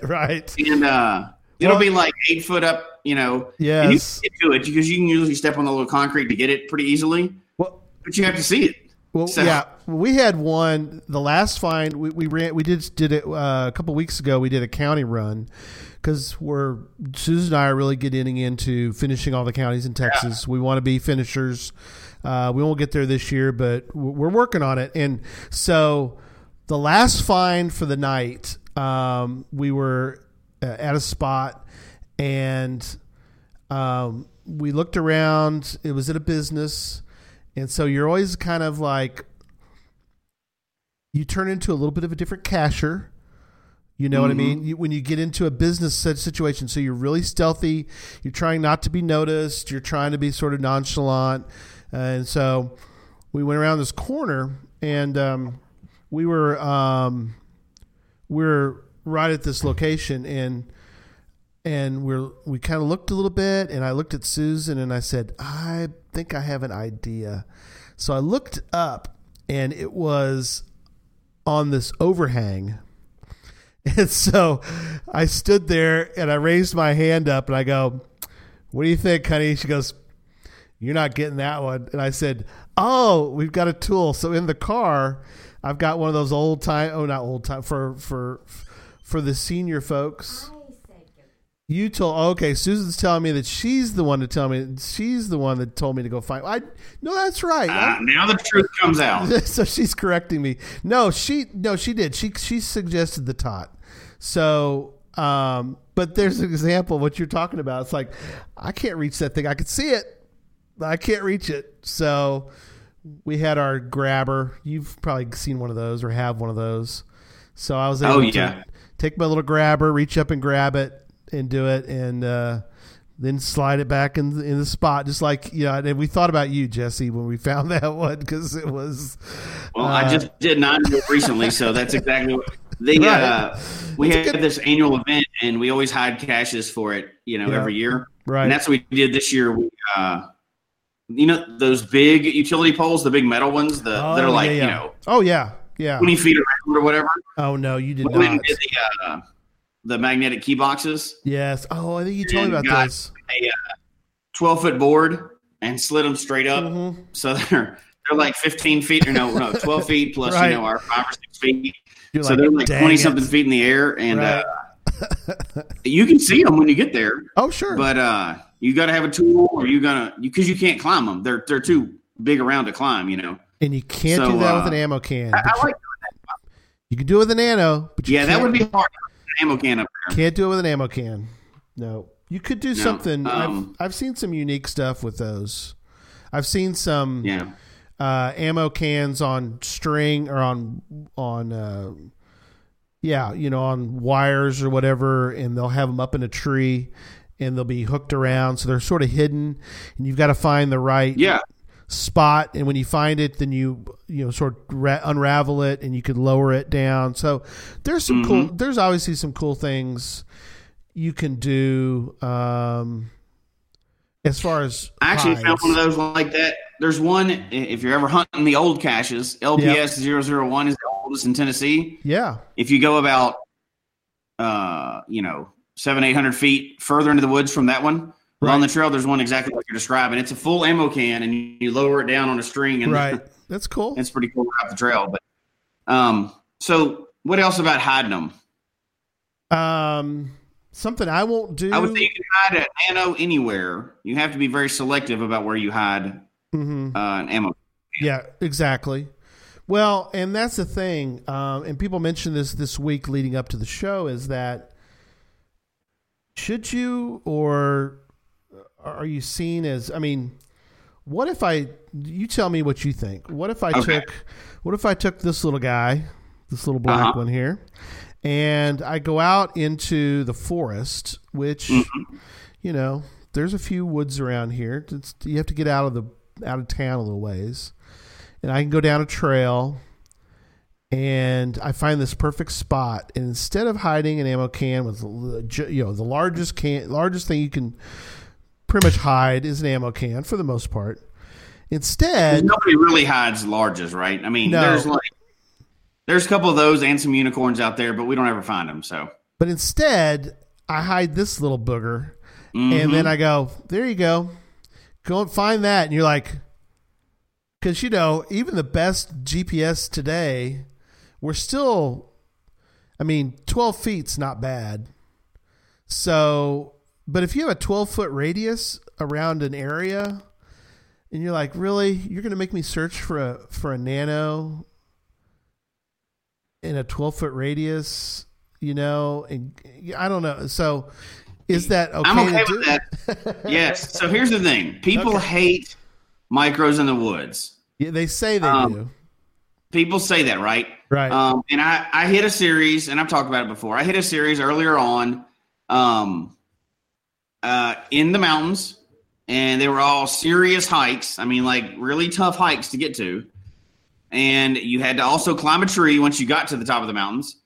right, and uh, it'll Well- be like eight foot up. You know, Yes. and you can get to it because you can usually step on the little concrete to get it pretty easily, well. but you have to see it. Well, So- yeah, we had one. The last find we, we ran, we did did it uh, a couple weeks ago. We did a county run because we're Susan and I are really getting into finishing all the counties in Texas. We want to be finishers. Uh, we won't get there this year, but we're working on it. And so, the last find for the night, um, we were uh, at a spot and um, we looked around. It was at a business, and so you're always kind of like you turn into a little bit of a different cacher. You know what I mean? You, when you get into a business situation, so you're really stealthy. You're trying not to be noticed. You're trying to be sort of nonchalant, and so we went around this corner, and um, we were um, we were right at this location, and and we're we kind of looked a little bit and i looked at susan and i said i think i have an idea. So i looked up and it was on this overhang. And so i stood there and i raised my hand up and i go what do you think honey? She goes you're not getting that one. And i said oh we've got a tool. So in the car i've got one of those old time oh not old time for for for the senior folks you told okay. Susan's telling me that she's the one to tell me. She's the one that told me to go find. I no, that's right. Uh, now the truth comes out. so she's correcting me. No, she no, she did. She she suggested the tot. So, um, but there's an example of what you're talking about. It's like I can't reach that thing. I could see it, but I can't reach it. So we had our grabber. You've probably seen one of those or have one of those. So I was able Oh, to take my little grabber, reach up and grab it, and do it, and uh, then slide it back in the, in the spot, just like you know. And we thought about you, Jesse, when we found that one because it was. Well, Uh, I just did nine recently, so that's exactly what the Right. uh, we It's had good- this annual event, and we always hide caches for it, you know, Yeah. every year. Right. And that's what we did this year. We, uh, you know, those big utility poles, the big metal ones, the that are Oh, like yeah, yeah. you know Oh yeah, yeah. twenty feet around or whatever. Oh no, you did We not. did the uh, the magnetic key boxes, Yes. Oh, I think you told me about this. a twelve foot board, and slid them straight up. Mhm. So they're they're like fifteen feet, or no, no, twelve feet plus Right. you know our five or six feet. You're so they're like twenty it." something feet in the air, and Right. uh, you can see them when you get there. Oh, sure. But uh, you got to have a tool, or you gonna because you, can't climb them. They're they're too big around to climb. You know. and you can't so, do that uh, with an ammo can. I, I you- like. you can do it with an nano, but you Yeah, that would be hard. Ammo can up there. Can't do it with an ammo can. No, you could do something. um, I've I've seen some unique stuff with those. I've seen some Yeah. uh, ammo cans on string or on on uh, yeah, you know, on wires or whatever, and they'll have them up in a tree, and they'll be hooked around, so they're sort of hidden, and you've got to find the right Yeah. Spot and when you find it then you you know sort of ra- unravel it and you could lower it down so there's some cool Mm-hmm. there's obviously some cool things you can do um as far as I actually hides. found one of those like that. There's one if you're ever hunting the old caches. LPS 001 is the oldest in Tennessee. yeah If you go about, uh, you know, seven eight hundred feet further into the woods from that one, along the trail, there's one exactly like you're describing. It's a full ammo can, and you, lower it down on a string, and right that's cool it's pretty cool off the trail. But um, so what else about hiding them? um something i won't do I would say you can hide an nano anywhere. You have to be very selective about where you hide Mhm. uh, an ammo. Yeah, exactly. Well, and that's the thing, um, and people mentioned this this week leading up to the show is that should you or are you seen as? I mean, what if I? You tell me what you think. What if I Okay. took? What if I took this little guy, this little black Uh-huh. one here, and I go out into the forest, which Mm-hmm. you know, there's a few woods around here. It's, you have to get out of the out of town a little ways, and I can go down a trail, and I find this perfect spot. And instead of hiding an ammo can with the- you know the largest can, largest thing you can pretty much hide is an ammo can for the most part. Instead, Nobody really hides larges, right? I mean, No. there's like there's a couple of those and some unicorns out there, but we don't ever find them. So but instead I hide this little booger, Mhm. and then I go, there you go, go and find that, and you're like, because you know even the best GPS today, we're still, I mean, twelve feet's not bad. So, but if you have a twelve foot radius around an area, and you're like, really, you're going to make me search for a for a nano in a twelve foot radius, you know, and I don't know. So, is that okay? I'm okay with that. yes. So here's the thing: people hate micros in the woods. Yeah, they say they Um, do. People say that, right? Right. Um, and I, I hit a series, and I've talked about it before. I hit a series earlier on, um, uh, in the mountains, and they were all serious hikes. I mean, like really tough hikes to get to. And you had to also climb a tree once you got to the top of the mountains,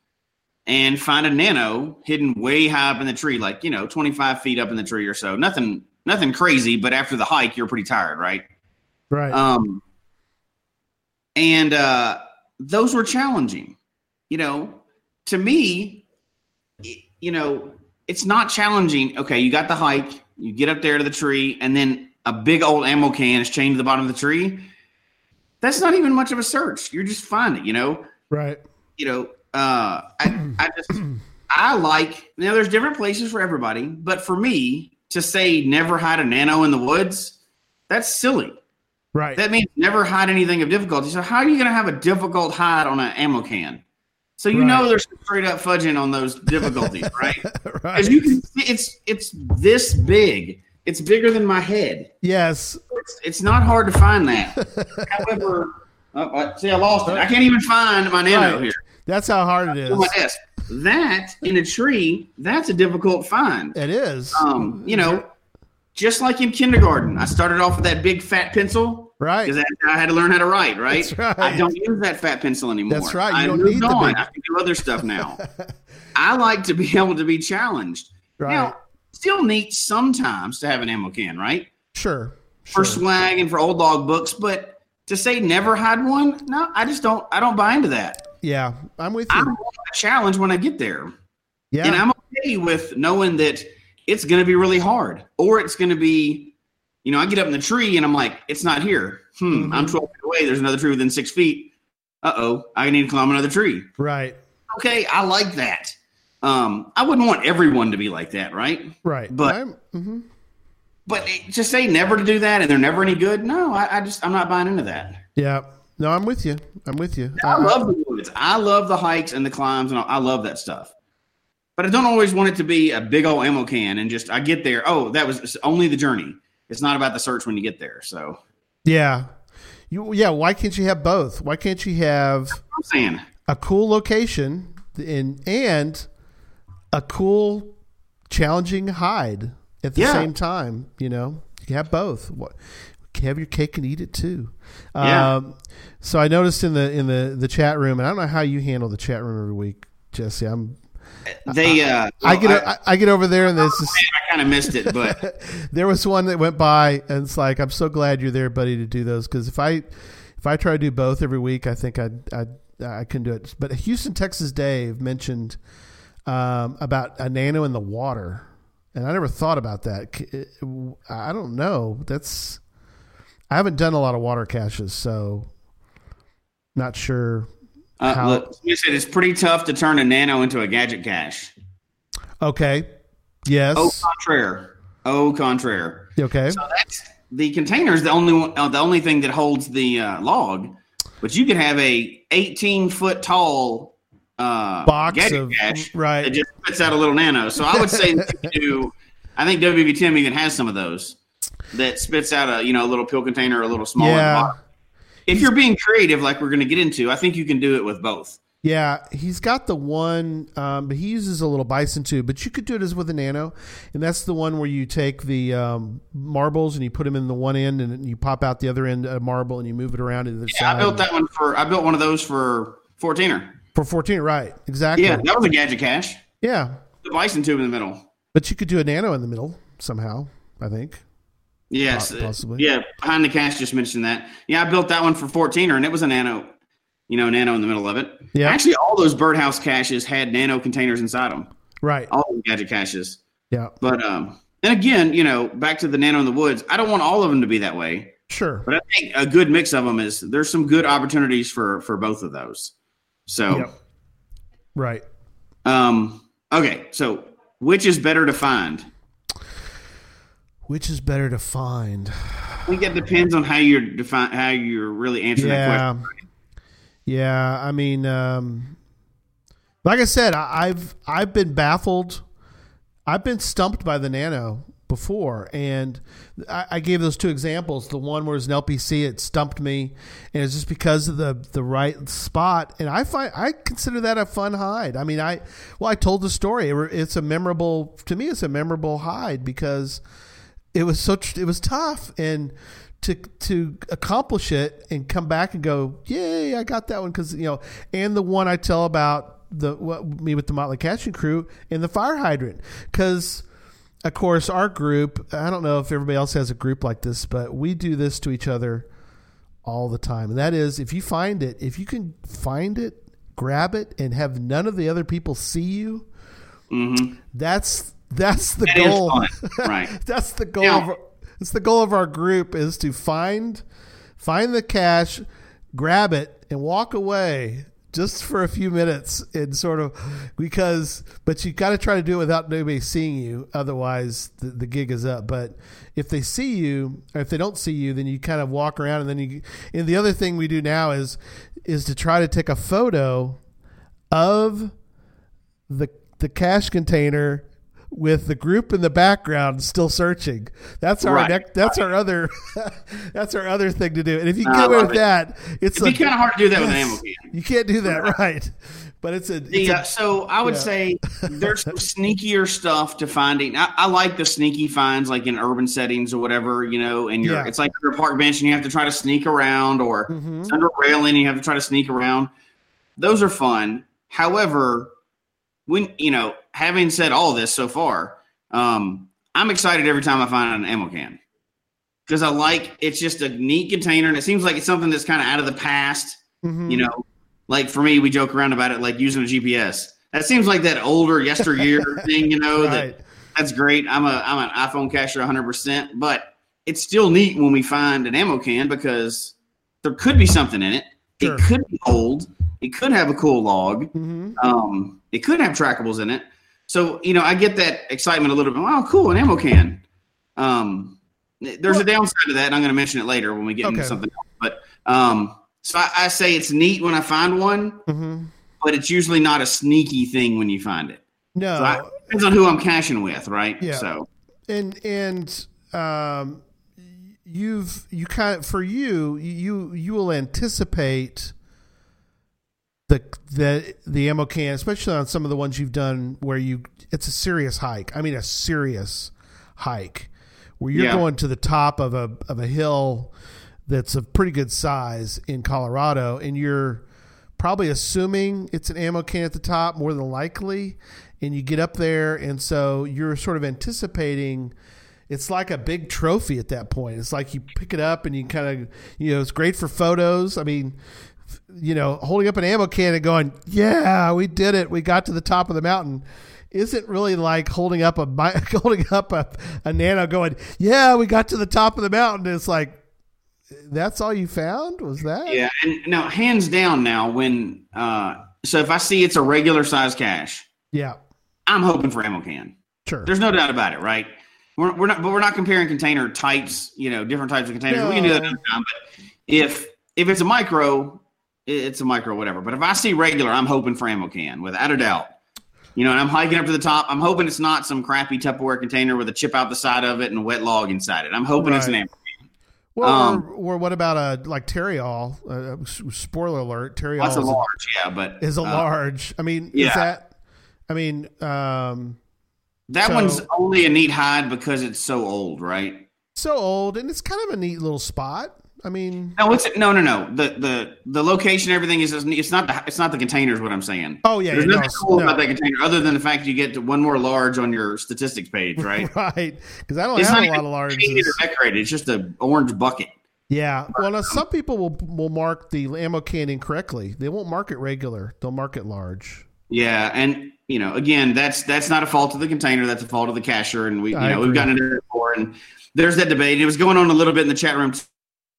and find a nano hidden way high up in the tree, like you know, twenty five feet up in the tree or so. Nothing, nothing crazy. But after the hike, you're pretty tired, right? right. Um, and uh, those were challenging. You know, to me, you know, it's not challenging. Okay, you got the hike, you get up there to the tree, and then a big old ammo can is chained to the bottom of the tree. That's not even much of a search. You're just finding, you know, right. you know, uh, I, I just, I like, you know, there's different places for everybody, but for me to say never hide a nano in the woods, that's silly. Right. That means never hide anything of difficulty. So how are you going to have a difficult hide on an ammo can? So you Right. know there's straight up fudging on those difficulties, right? right. Because you can, see it's it's this big. It's bigger than my head. yes. It's, it's not hard to find that. However, oh, I- see, I lost it. I can't even find my nano Right. here That's how hard it is. on my is. desk. That in a tree, that's a difficult find. It is. Um, you know, just like in kindergarten, I started off with that big fat pencil right. because I had to learn how to write. Right? Right. I don't use that fat pencil anymore. That's right. You I don't moved need on. I can do other stuff now. I like to be able to be challenged. Right. Now, still neat sometimes to have an ammo can, right? Sure. For Sure. swag and for old dog books, but to say never had one, no, I just don't. I don't buy into that. Yeah, I'm with you. I want a challenge when I get there. Yeah. And I'm okay with knowing that it's going to be really hard or it's going to be, you know, I get up in the tree and I'm like, it's not here. Hmm, I'm 12 feet away. There's another tree within six feet. Uh oh, I need to climb another tree. right. Okay, I like that. Um, I wouldn't want everyone to be like that, right? Right. But- I'm, mhm. But to say never to do that and they're never any good, no, I, I just I'm not buying into that. yeah. No, I'm with you. I'm with you. I love the woods. I love the hikes and the climbs, and all- I love that stuff. But I don't always want it to be a big old ammo can and just I get there. Oh, that was only the journey. It's not about the search when you get there. So Yeah. You, yeah. Why can't you have both? Why can't you have I'm saying, a cool location and and a cool, challenging hide at the Yeah. same time? You know, you can have both. What? Have your cake and eat it too. Yeah. Um, so I noticed in the in the the chat room, and I don't know how you handle the chat room every week, Jesse. I'm they. Uh, I well, get I, I get over there and there's this I kind of missed it, but there was one that went by and it's like i'm so glad you're there buddy to do those. Because if i if i try to do both every week i think i'd, I'd i couldn't do it. But houston texas dave mentioned um, about a nano in the water and i never thought about that. I don't know. That's i haven't done a lot of water caches so not sure uh, How- look, you said it's pretty tough to turn a nano into a gadget cache. okay yes Au contraire. Au contraire. okay So that's the container is the only one, uh, the only thing that holds the uh, log, but you can have a 18 foot tall uh, box of that right just spits out a little nano. So I would say that you could do. I think WV Tim even has some of those that spits out a you know a little pill container, a little smaller. Yeah. box. If you're being creative, like we're going to get into, I think you can do it with both. Yeah, he's got the one, um, but he uses a little bison too. But you could do it as with a nano, and that's the one where you take the um, marbles and you put them in the one end, and you pop out the other end of marble and you move it around to the Yeah, I built that one for. I built one of those for 14er. for fourteen, right? Exactly. Yeah, that was a gadget cache. yeah. The bison tube in the middle. But you could do a nano in the middle somehow. I think. Yes, possibly. Yeah, behind the cache just mentioned that. Yeah, I built that one for 14er, and it was a nano, you know, nano in the middle of it. Yeah. Actually, all those birdhouse caches had nano containers inside them. Right. All the gadget caches. Yeah. But um, and again, you know, back to the nano in the woods. I don't want all of them to be that way, Sure. but I think a good mix of them is there's some good opportunities for for both of those. So, Yep. Right. um, okay, so which is better to find? Which is better to find? I think it depends on how you're define how you're really answering that question. Yeah, I mean, um, like I said, I, I've I've been baffled. I've been stumped by the Nano before, and I, I gave those two examples. The one where it's an LPC, it stumped me, and it's just because of the the right spot. And I find I consider that a fun hide. I mean, I well, I told the story. It's a memorable to me. It's a memorable hide because it was so it was tough and to to accomplish it and come back and go yay I got that one. Because you know and the one I tell about the what, me with the Motley Caching Crew and the fire hydrant. Because of course our group I don't know if everybody else has a group like this but we do this to each other all the time. And that is if you find it if you can find it grab it and have none of the other people see you that's that's the That goal. right? that's the goal Now- of it's the goal of our group is to find find the cache grab it and walk away just for a few minutes and sort of because but you got to try to do it without nobody seeing you. Otherwise the, the gig is up. But if they see you or if they don't see you then you kind of walk around and then you and the other thing we do now is is to try to take a photo of the the cache container with the group in the background still searching. That's our Right. next, that's our other that's our other thing to do. And if you get away with it. that, it's It'd like be kind of hard to do that with an yes, ammo can. You can't do that, right? But it's a, it's The, a- so I would yeah. say there's some sneakier stuff to finding. I, I like the sneaky finds, like in urban settings or whatever, you know. And you're, Yeah. it's like you're a park bench and you have to try to sneak around, or Mhm. it's under a railing and you have to try to sneak around. Those are fun. However, when you know, having said all this so far, um, I'm excited every time I find an ammo can because I like it's just a neat container and it seems like it's something that's kind of out of the past Mhm. you know like for me we joke around about it like using a gps that seems like that older yesteryear thing, you know. Right. That that's great. I'm a I'm an iPhone cacher 100, percent but it's still neat when we find an ammo can because there could be something in it. Sure. It could be old. It could have a cool log. hmm Um, it could have trackables in it. So you know, I get that excitement a little bit. Wow, cool, an ammo can. Um, there's a downside to that, and I'm going to mention it later when we get into something else. But um, so I, I say it's neat when I find one, hmm but it's usually not a sneaky thing when you find it. No, So I, depends on who I'm caching with, right? Yeah. So and and um, you've you kind of for you you you will anticipate the the the ammo can, especially on some of the ones you've done where you it's a serious hike. I mean, a serious hike where you're Yeah. going to the top of a of a hill that's of pretty good size in Colorado, and you're probably assuming it's an ammo can at the top more than likely and you get up there and so you're sort of anticipating it's like a big trophy at that point it's like you pick it up and you kind of you know it's great for photos i mean you know holding up an ammo can and going yeah we did it we got to the top of the mountain isn't really like holding up a holding up a, a nano going yeah we got to the top of the mountain it's like that's all you found was that yeah, and now hands down, now when uh, so if I see it's a regular size cache, yeah I'm hoping for ammo can. sure There's no doubt about it, right? We're, we're not, but we're not comparing container types. You know, different types of containers. We can do that No. another time. But if if it's a micro, it's a micro, whatever. But if I see regular, I'm hoping for ammo can, without a doubt. You know, and I'm hiking up to the top. I'm hoping it's not some crappy Tupperware container with a chip out the side of it and a wet log inside it. I'm hoping it's an Right. ammo. Well, Um, or, or what about a like Terriol? Uh, spoiler alert: Terriol That's a is, a, large, yeah, but is a uh, large. I mean, yeah. is that? I mean, um, That So- one's only a neat hide because it's so old, right? so old, and it's kind of a neat little spot. I mean, No, it's no, no, no. The the the location, everything is. It's not the it's not the containers. What I'm saying. oh yeah, There's yeah, nothing no, cool no. about that container other than the fact you get to one more large on your statistics page, right? right? Because I don't It's have a lot of large. or decorated. It's just an orange bucket. Yeah. Well, now some people will will mark the ammo can incorrectly. They won't mark it regular. They'll mark it large. Yeah, and you know, again, that's that's not a fault of the container. That's a fault of the cacher, and we you I know we've agree. gotten into it before, and there's that debate. It was going on a little bit in the chat room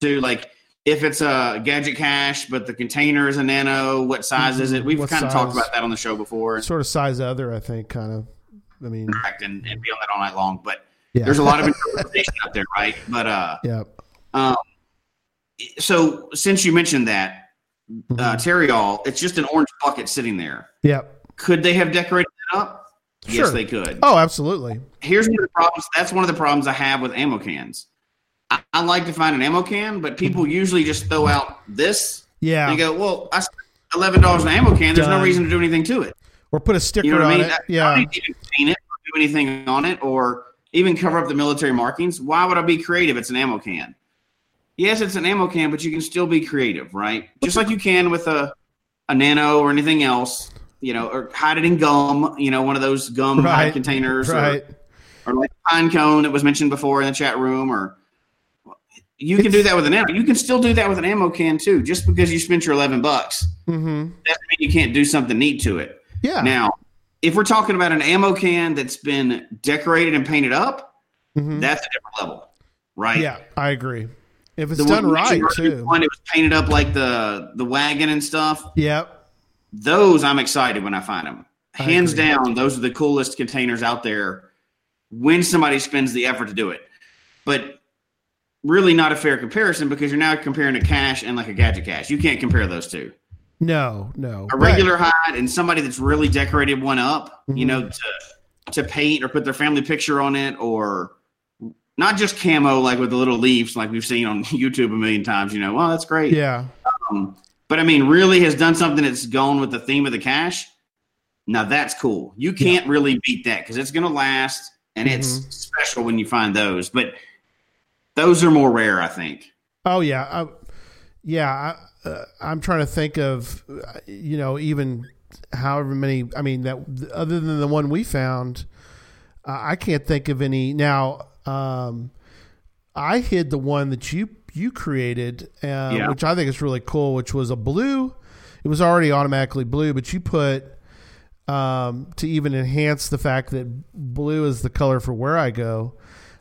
too, like. If it's a gadget cache, but the container is a nano, what size is it? We've Mm-hmm. What kind of talked about that on the show before. Sort of size other, I think. Kind of. I mean, Correct, and, and be on that all night long. But yeah. there's a lot of interpretation out there, right? But uh, yeah. Um, so since you mentioned that, uh, Terriol, it's just an orange bucket sitting there. Yeah. Could they have decorated it up? Yes, they could. Oh, absolutely. Here's one of the problems. That's one of the problems I have with ammo cans. I, I like to find an ammo can, but people mm-hmm. usually just throw out this. Yeah. They go, "Well, I spent eleven dollars on an ammo can. There's Done. no reason to do anything to it." or put a sticker You know what I on mean? it. I- I Yeah. don't even paint it or do anything on it or even cover up the military markings. Why would I be creative? It's an ammo can. Yes, it's an ammo can, but you can still be creative, right? Just like you can with a, a nano or anything else, you know, or hide it in gum, you know, one of those gum Right. containers Right. or, or like pine cone that was mentioned before in the chat room or you can do that with an ammo. You can still do that with an ammo can too. Just because you spent your 11 bucks Mm-hmm. doesn't mean you can't do something neat to it. Yeah. Now, if we're talking about an ammo can that's been decorated and painted up, Mhm. that's a different level, right? Yeah, I agree. If it's The done one- right too. One it was painted up like the the wagon and stuff. Yep. Those I'm excited when I find them. I Hands agree. down, those are the coolest containers out there. When somebody spends the effort to do it, but really not a fair comparison because you're now comparing a cache and like a gadget cache. You can't compare those two. No, no. a Right. regular hide and somebody that's really decorated one up, you Mhm. know, to to paint or put their family picture on it, or not just camo like with the little leaves like we've seen on YouTube a million times. You know, well that's great. Yeah. Um, but I mean, really has done something that's gone with the theme of the cache. Now that's cool. You can't really beat that because it's going to last and it's Mhm. special when you find those. But those are more rare, I think. Oh yeah. I, yeah. I, uh, I'm trying to think of, you know, even however many. I mean, that other than the one we found, uh, I can't think of any. Now, um, I hid the one that you you created, uh, Yeah. which I think is really cool. Which was a blue. It was already automatically blue, but you put um, to even enhance the fact that blue is the color for Wherigo.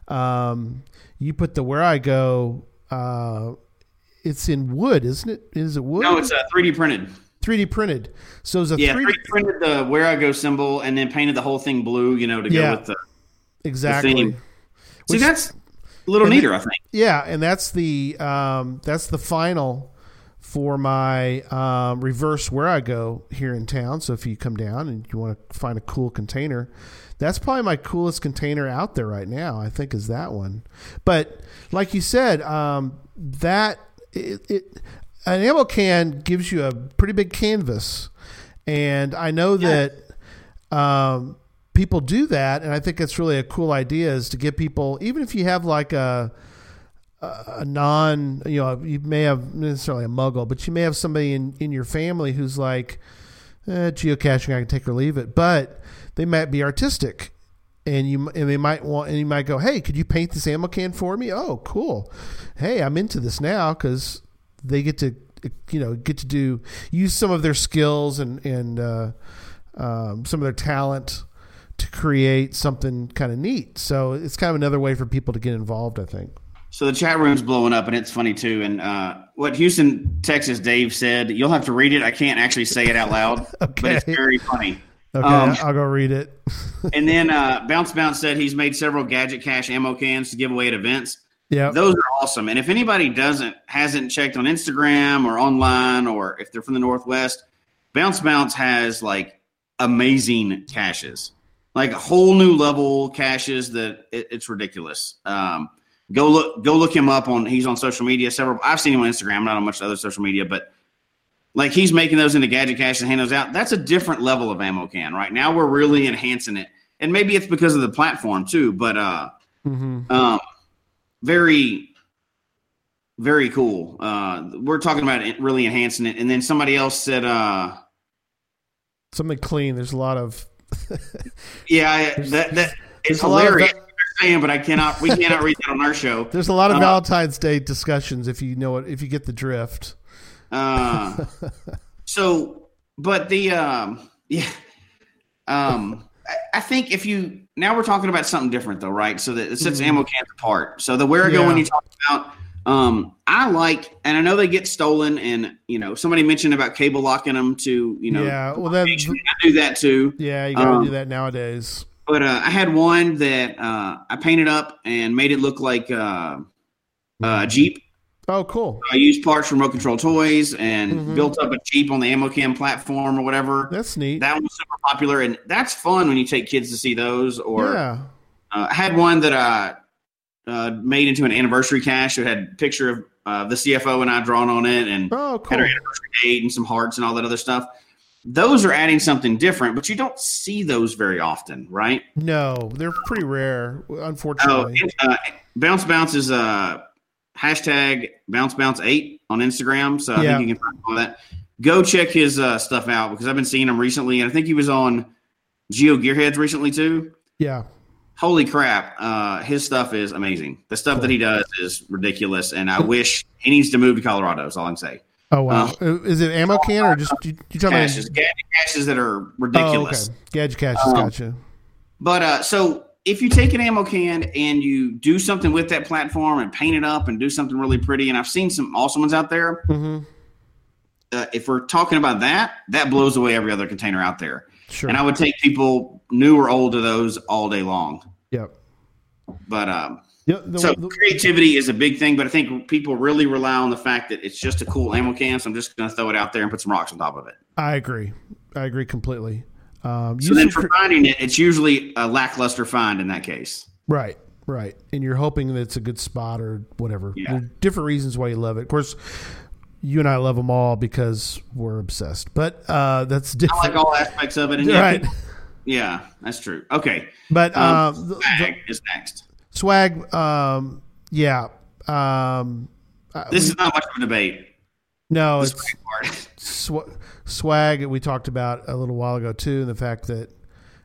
Um, you put the Wherigo. Uh, it's in wood, isn't it? Is it wood? No, it's uh, 3D printed. 3D printed. So it's a Yeah, 3D 3D printed the Wherigo symbol and then painted the whole thing blue. You know, to Yeah. go with the. exactly. theme. See, Which- that's a little neater, I think. Yeah, and that's the um, that's the final for my um, reverse Wherigo here in town. So if you come down and you want to find a cool container, that's probably my coolest container out there right now. I think is that one. But like you said, um, that it, it an ammo can gives you a pretty big canvas, and I know that um, people do that, and I think it's really a cool idea is to get people, even if you have like a a non, you know, you may have necessarily a muggle, but you may have somebody in in your family who's like eh, geocaching, I can take or leave it, but they might be artistic. And you and they might want and you might go, hey, could you paint this ammo can for me? Oh, cool. Hey, I'm into this now because they get to you know get to do use some of their skills and and uh, um, some of their talent to create something kind of neat. So it's kind of another way for people to get involved. I think. So the chat room's blowing up, and it's funny too. And uh, what Houston, Texas, Dave said, you'll have to read it. I can't actually say it out loud, but it's very funny. Okay, Um, I'll go read it. And then uh, Bounce Bounce said he's made several gadget cache ammo cans to give away at events. yeah. Those are awesome. And if anybody doesn't hasn't checked on Instagram or online, or if they're from the Northwest, Bounce Bounce has like amazing caches, like a whole new level caches that it, it's ridiculous. Um, go look go look him up on he's on social media. Several I've seen him on Instagram, not on much other social media, but like he's making those into gadget cache and hand those out. That's a different level of ammo can. Right now, we're really enhancing it, and maybe it's because of the platform too. But uh, hmm um, very, very cool. Uh, we're talking about it really enhancing it. And then somebody else said, uh, Something clean. There's a lot of. yeah, I- that, that it's of hilarious. am, but I cannot, we cannot read that on our show. There's a lot of Uh, Valentine's Day discussions if you know it. If you get the drift. Uh, so, but the, um, yeah, um, I, I think if you, now we're talking about something different though, right? So that it sets ammo cans apart. So the where go Mm-hmm. Yeah. when you talk about, um, I like, and I know they get stolen and, you know, somebody mentioned about cable locking them to, you know, yeah. Well, that. I do that too. Yeah, you gotta Um, do that nowadays. But uh, I had one that uh, I painted up and made it look like uh, a Jeep. Oh, cool. I used parts from Remote Control Toys and Mhm. built up a Jeep on the Ammo Can platform or whatever. That's neat. That was super popular, and that's fun when you take kids to see those. Or yeah. uh, I had one that I uh, made into an anniversary cache. It had a picture of uh, the CFO and I drawn on it, and Oh, had our anniversary date and some hearts and all that other stuff. Those are adding something different, but you don't see those very often, right? No, they're pretty rare, Oh, unfortunately. and, uh, Bounce Bounce is uh, hashtag Bounce Bounce eight on Instagram, so I Yeah. think you can find all that. Go check his uh, stuff out because I've been seeing him recently, and I think he was on Geo Gearheads recently too. yeah. Holy crap, uh, his stuff is amazing. The stuff that he does is ridiculous, and I wish he needs to move to Colorado. Is all I'm saying. Oh wow. Is it ammo can or just you, you talking about? Caches, gadget caches that are Oh, ridiculous. okay. Gadget caches. Um, gotcha. But uh, so if you take an ammo can and you do something with that platform and paint it up and do something really pretty, and I've seen some awesome ones out there. Mm-hmm. Uh, if we're talking about that, that blows away every other container out there. Sure. And I would take people new or old to those all day long. yep. But um. The, so the- creativity is a big thing. But I think people really rely on the fact that it's just a cool ammo can. So I'm just going to throw it out there and put some rocks on top of it. I agree. I agree completely. Um, So then for finding it, it's usually a lackluster find in that case. right, right, and you're hoping that it's a good spot or whatever. Yeah. There are different reasons why you love it. Of course, you and I love them all because we're obsessed. But uh, that's different. I like all aspects of it. And right. yeah, that's true. Okay. But Um, um, the, the Swag is next. swag, um, yeah. Um, uh, This we- is not much of a debate. no, This it's part. sw- swag. We talked about a little while ago too, and the fact that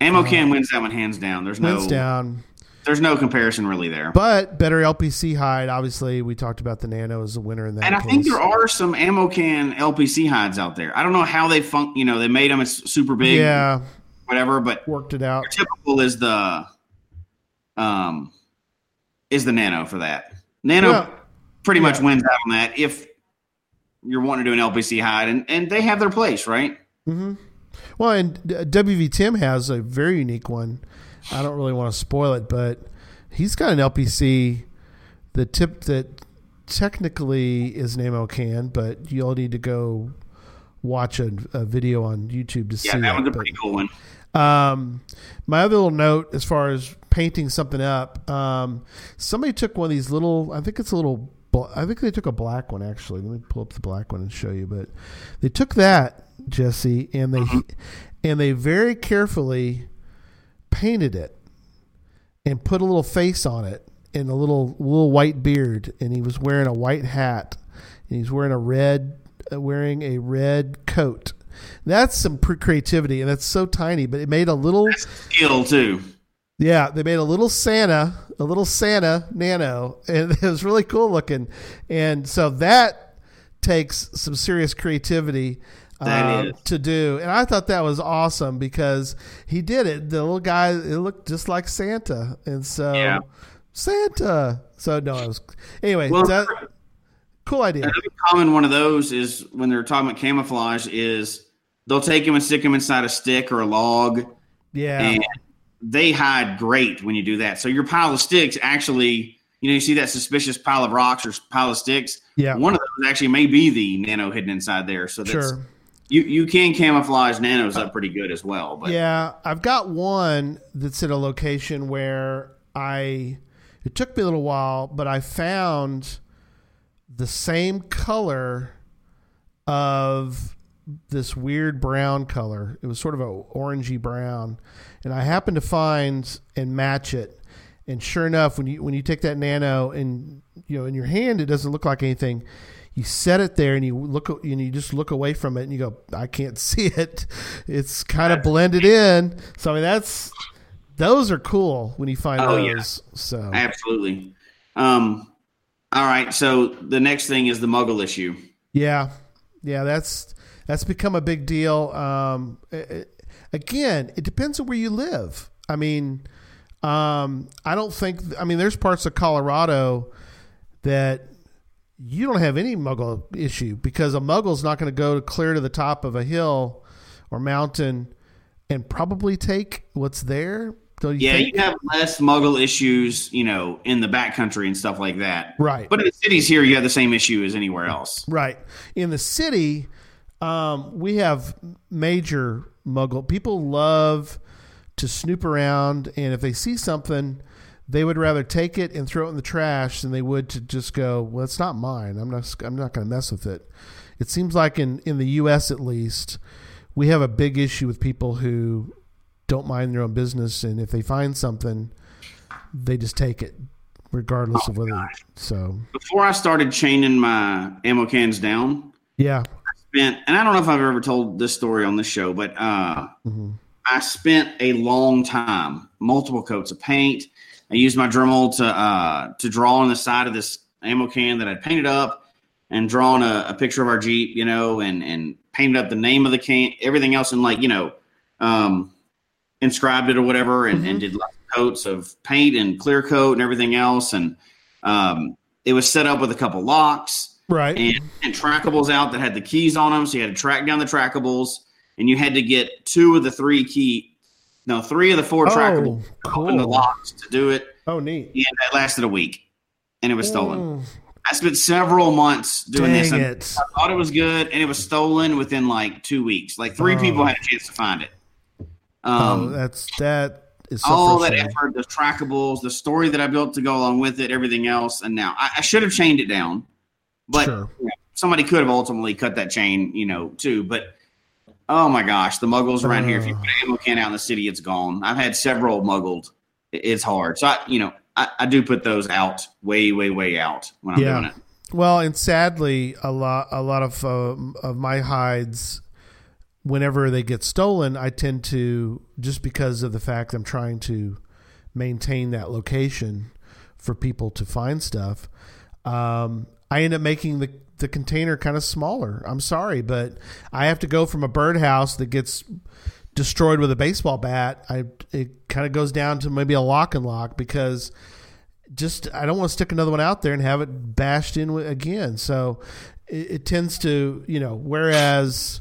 Ammo can wins that one hands down. There's no down. there's no comparison really there. But better LPC hide. Obviously, we talked about the Nano as a winner in that. and I case. think there are some ammo can LPC hides out there. I don't know how they funk. You know, they made them it's super big. Yeah, whatever. But Worked it out. typical is the um is the nano for that. Nano Yeah. pretty much wins out on that if you're wanting to do an LPC hide, and and they have their place, right? Well, and uh, WV Tim has a very unique one. I don't really want to spoil it, but he's got an LPC. The tip that technically is an ammo can, but you'll need to go watch a, a video on YouTube to Yeah, see that it. was a but- pretty cool one. Um, my other little note as far as painting something up, um, somebody took one of these little. I think it's a little. I think they took a black one actually. Let me pull up the black one and show you. But they took that Jesse and they and they very carefully painted it and put a little face on it and a little little white beard and he was wearing a white hat and he's wearing a red uh, wearing a red coat. That's some creativity and that's so tiny, but it made a little Skill too. Yeah, they made a little Santa, a little Santa Nano, and it was really cool looking. And so that takes some serious creativity um, to do. And I thought that was awesome because he did it. The little guy, it looked just like Santa, and so Yeah. Santa. So no, it was anyway. Well, that, cool idea. Another common one of those is when they're talking about camouflage is they'll take him and stick him inside a stick or a log, Yeah, and they hide great when you do that. So your pile of sticks actually, you know, you see that suspicious pile of rocks or pile of sticks. Yeah. one of those actually may be the nano hidden inside there. So that's sure. you you can camouflage nanos up pretty good as well. But Yeah, I've got one that's at a location where I. It took me a little while, but I found the same color of this weird brown color. It was sort of a orangey brown, and I happened to find and match it. And sure enough, when you when you take that nano and you know in your hand, it doesn't look like anything. You set it there and you look and you just look away from it and you go, I can't see it. It's kind of blended in. So I mean, that's those are cool when you find Oh, yeah. So absolutely. Um, all right. So the next thing is the muggle issue. Yeah, yeah, that's that's become a big deal. Um, it- again, it depends on where you live. I mean, um, I don't think. I mean, there's parts of Colorado that you don't have any muggle issue because a muggle's not going to go clear to the top of a hill or mountain and probably take what's there. Don't you Yeah, think? you have less muggle issues, you know, in the backcountry and stuff like that. Right. But in the cities here, you have the same issue as anywhere else. Right. In the city, um, we have major muggle. People love to snoop around, and if they see something, they would rather take it and throw it in the trash than they would to just go, "Well, it's not mine. I'm not. I'm not going to mess with it." It seems like in in the U.S. at least, we have a big issue with people who don't mind their own business, and if they find something, they just take it, regardless oh of whether. So Before I started chaining my ammo cans down, yeah, spent, and I don't know if I've ever told this story on this show, but uh, I spent a long time, multiple coats of paint. I used my Dremel to uh, to draw on the side of this ammo can that I'd painted up, and drawn a, a picture of our Jeep, you know, and and painted up the name of the can, everything else, and like you know, um, inscribed it or whatever, and, and did lots of coats of paint and clear coat and everything else, and um, it was set up with a couple locks right. and, and trackables out that had the keys on them. So you had to track down the trackables, and you had to get two of the three key, no, three of the four Oh, trackables to open the locks to do it. Oh, neat. And that lasted a week, and it was stolen. Mm, I spent several months doing this. dang and it. I thought it was good, and it was stolen within like two weeks. Like three Oh. people had a chance to find it. oh, Um, that's that is so all that effort, the trackables, the story that I built to go along with it, everything else, and now I, I should have chained it down, but Sure. you know, somebody could have ultimately cut that chain, you know, too. But oh my gosh, the muggles around here. If you Uh. put an ammo can out in the city, it's gone. I've had several muggled. It's hard, so I, you know, I, I do put those out way, way, way out when I'm Yeah. doing it. Well, and sadly, a lot a lot of uh, of my hides, whenever they get stolen, I tend to just because of the fact I'm trying to maintain that location for people to find stuff. Um, I end up making the the container kind of smaller. I'm sorry, but I have to go from a birdhouse that gets destroyed with a baseball bat, I it kind of goes down to maybe a lock and lock because just I don't want to stick another one out there and have it bashed in again. So it, it tends to you know whereas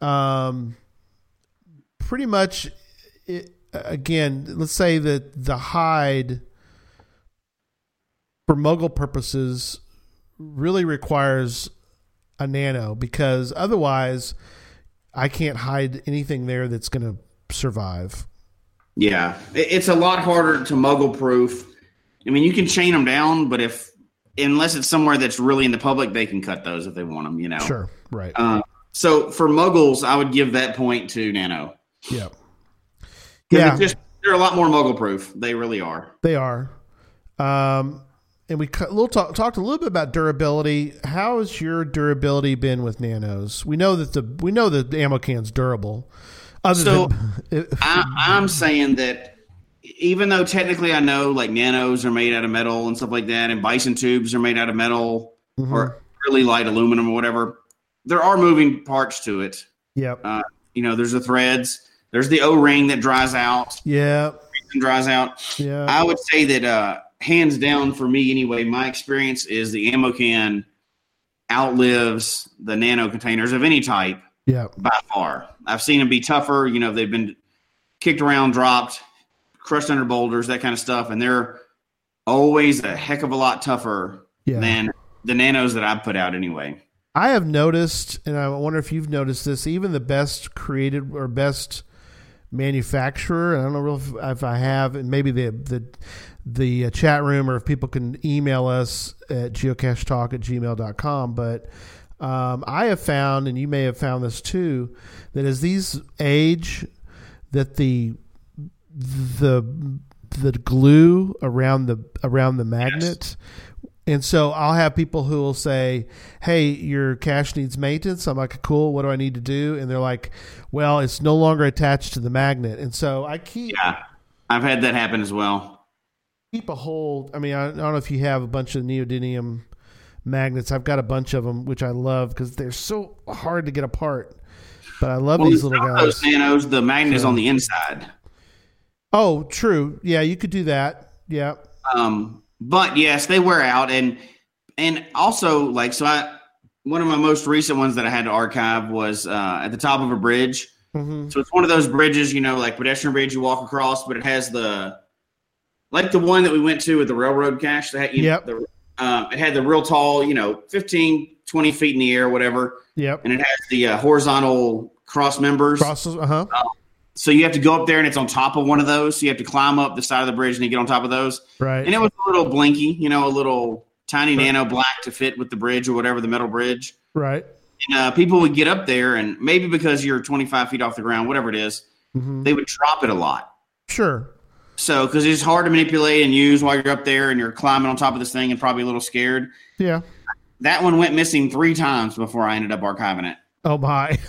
um pretty much it, again let's say that the hide for muggle purposes really requires a nano because otherwise I can't hide anything there that's going to survive. Yeah, it's a lot harder to muggle proof. I mean, you can chain them down, but if unless it's somewhere that's really in the public, they can cut those if they want them. You know. Sure, right. Uh, so for muggles, I would give that point to Nano. Yeah, Yeah. just they're a lot more muggle proof. They really are. They are. Um, and we cut- little talk, talked a little bit about durability. How has your durability been with nanos? We know that the we know that the ammo can's durable. Other So, than I, I'm saying that even though technically I know like nanos are made out of metal and stuff like that, and bison tubes are made out of metal Mhm. or really light aluminum or whatever, there are moving parts to it. yep, Uh, you know, there's the threads, there's the O ring that dries out yeah, dries out. yeah, I would say that uh, hands down for me anyway, my experience is the ammo can outlives the nano containers of any type yeah, by far. I've seen them be tougher. You know, they've been kicked around, dropped, crushed under boulders, that kind of stuff, and they're always a heck of a lot tougher yeah. than the nanos that I've put out anyway. I have noticed, and I wonder if you've noticed this. Even the best created or best manufacturer, I don't know if, if I have, and maybe the the the uh, chat room or if people can email us at geocachetalk at gmail.com. But um, I have found, and you may have found this too, that as these age, that the the the glue around the around the magnet and so I'll have people who will say, "Hey, your cache needs maintenance." I'm like, "Cool. What do I need to do?" And they're like, "Well, it's no longer attached to the magnet." And so I keep Yeah, I've had that happen as well. Keep a hold. I mean, I, I don't know if you have a bunch of neodymium magnets. I've got a bunch of them, which I love because they're so hard to get apart. But I love Well, these little guys. those nanos, the magnet is on the inside. Oh, true. Yeah, you could do that. Yeah. Um, but yes, they wear out, and and also like so. I one of my most recent ones that I had to archive was uh, at the top of a bridge. hmm So it's one of those bridges, you know, like pedestrian bridge you walk across, but it has the like the one that we went to with the railroad cache. That had, you Yep. know, the, um, it had the real tall, you know, 15, 20 feet in the air, whatever, Yep. and it has the uh, horizontal cross members. Crosses. Uh huh. So you have to go up there, and it's on top of one of those. So you have to climb up the side of the bridge and you get on top of those. Right. And it was a little blinky, you know, a little tiny nano black to fit with the bridge or whatever, the metal bridge. right. And uh, people would get up there, and maybe because you're 25 feet off the ground, whatever it is, hmm they would drop it a lot. Sure. So, because it's hard to manipulate and use while you're up there and you're climbing on top of this thing and probably a little scared. Yeah. That one went missing three times before I ended up archiving it. Oh my.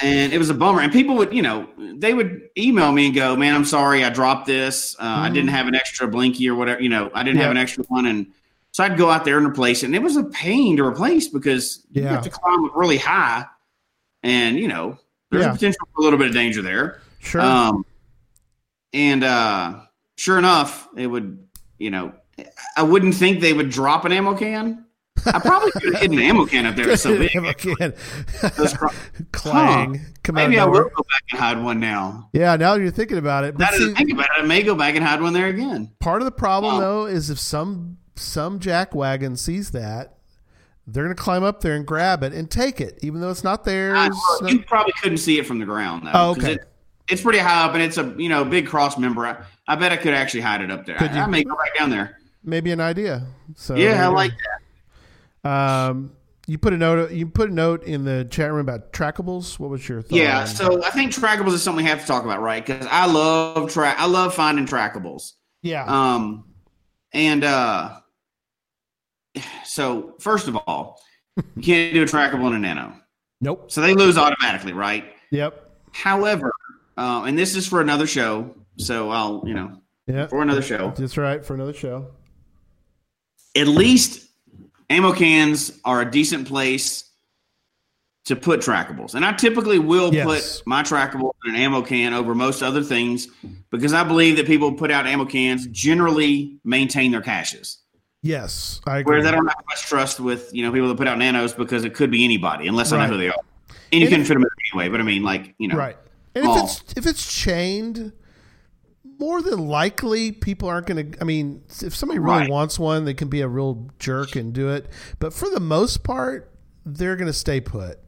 And it was a bummer. And people would, you know, they would email me and go, man, I'm sorry, I dropped this. Uh, I didn't have an extra blinky or whatever, you know, I didn't have an extra one. And so I'd go out there and replace it. And it was a pain to replace because you have to climb really high. And, you know, there's Yeah. a potential for a little bit of danger there. Sure. Um, and uh, sure enough, it would, you know, I wouldn't think they would drop an ammo can. I probably could have hidden an ammo can up there. So big. Again. Those cr- Clang. Come Maybe I will go back and hide one now. Yeah, now you're thinking about it. But that I see, think about it, I may go back and hide one there again. part of the problem Oh. though is if some some jackwagon sees that, they're gonna climb up there and grab it and take it, even though it's not theirs. You probably couldn't see it from the ground though. Oh, okay. It, it's pretty high up, and it's a you know big cross member. I, I bet I could actually hide it up there. I, you? I may go back down there. maybe an idea. So yeah, I like that. Um, you put a note. You put a note in the chat room about trackables. What was your thought? Yeah, so I think trackables is something we have to talk about, right? Because I love track. I love finding trackables. yeah, Um, and uh, so first of all, you can't do a trackable in a nano, nope. so they lose automatically, right? Yep. However, uh, and this is for another show, so I'll you know Yeah. for another show. That's right for another show. At least ammo cans are a decent place to put trackables, and I typically will Yes. put my trackable in an ammo can over most other things because I believe that people who put out ammo cans generally maintain their caches. Yes, I agree. Whereas I don't have much trust with you know people that put out nanos because it could be anybody unless I know who they are, and you can fit them anyway. But I mean, like you know, right. And if small. it's if it's chained, more than likely people aren't going to. I mean, if somebody really Right. wants one, they can be a real jerk and do it. But for the most part, they're going to stay put.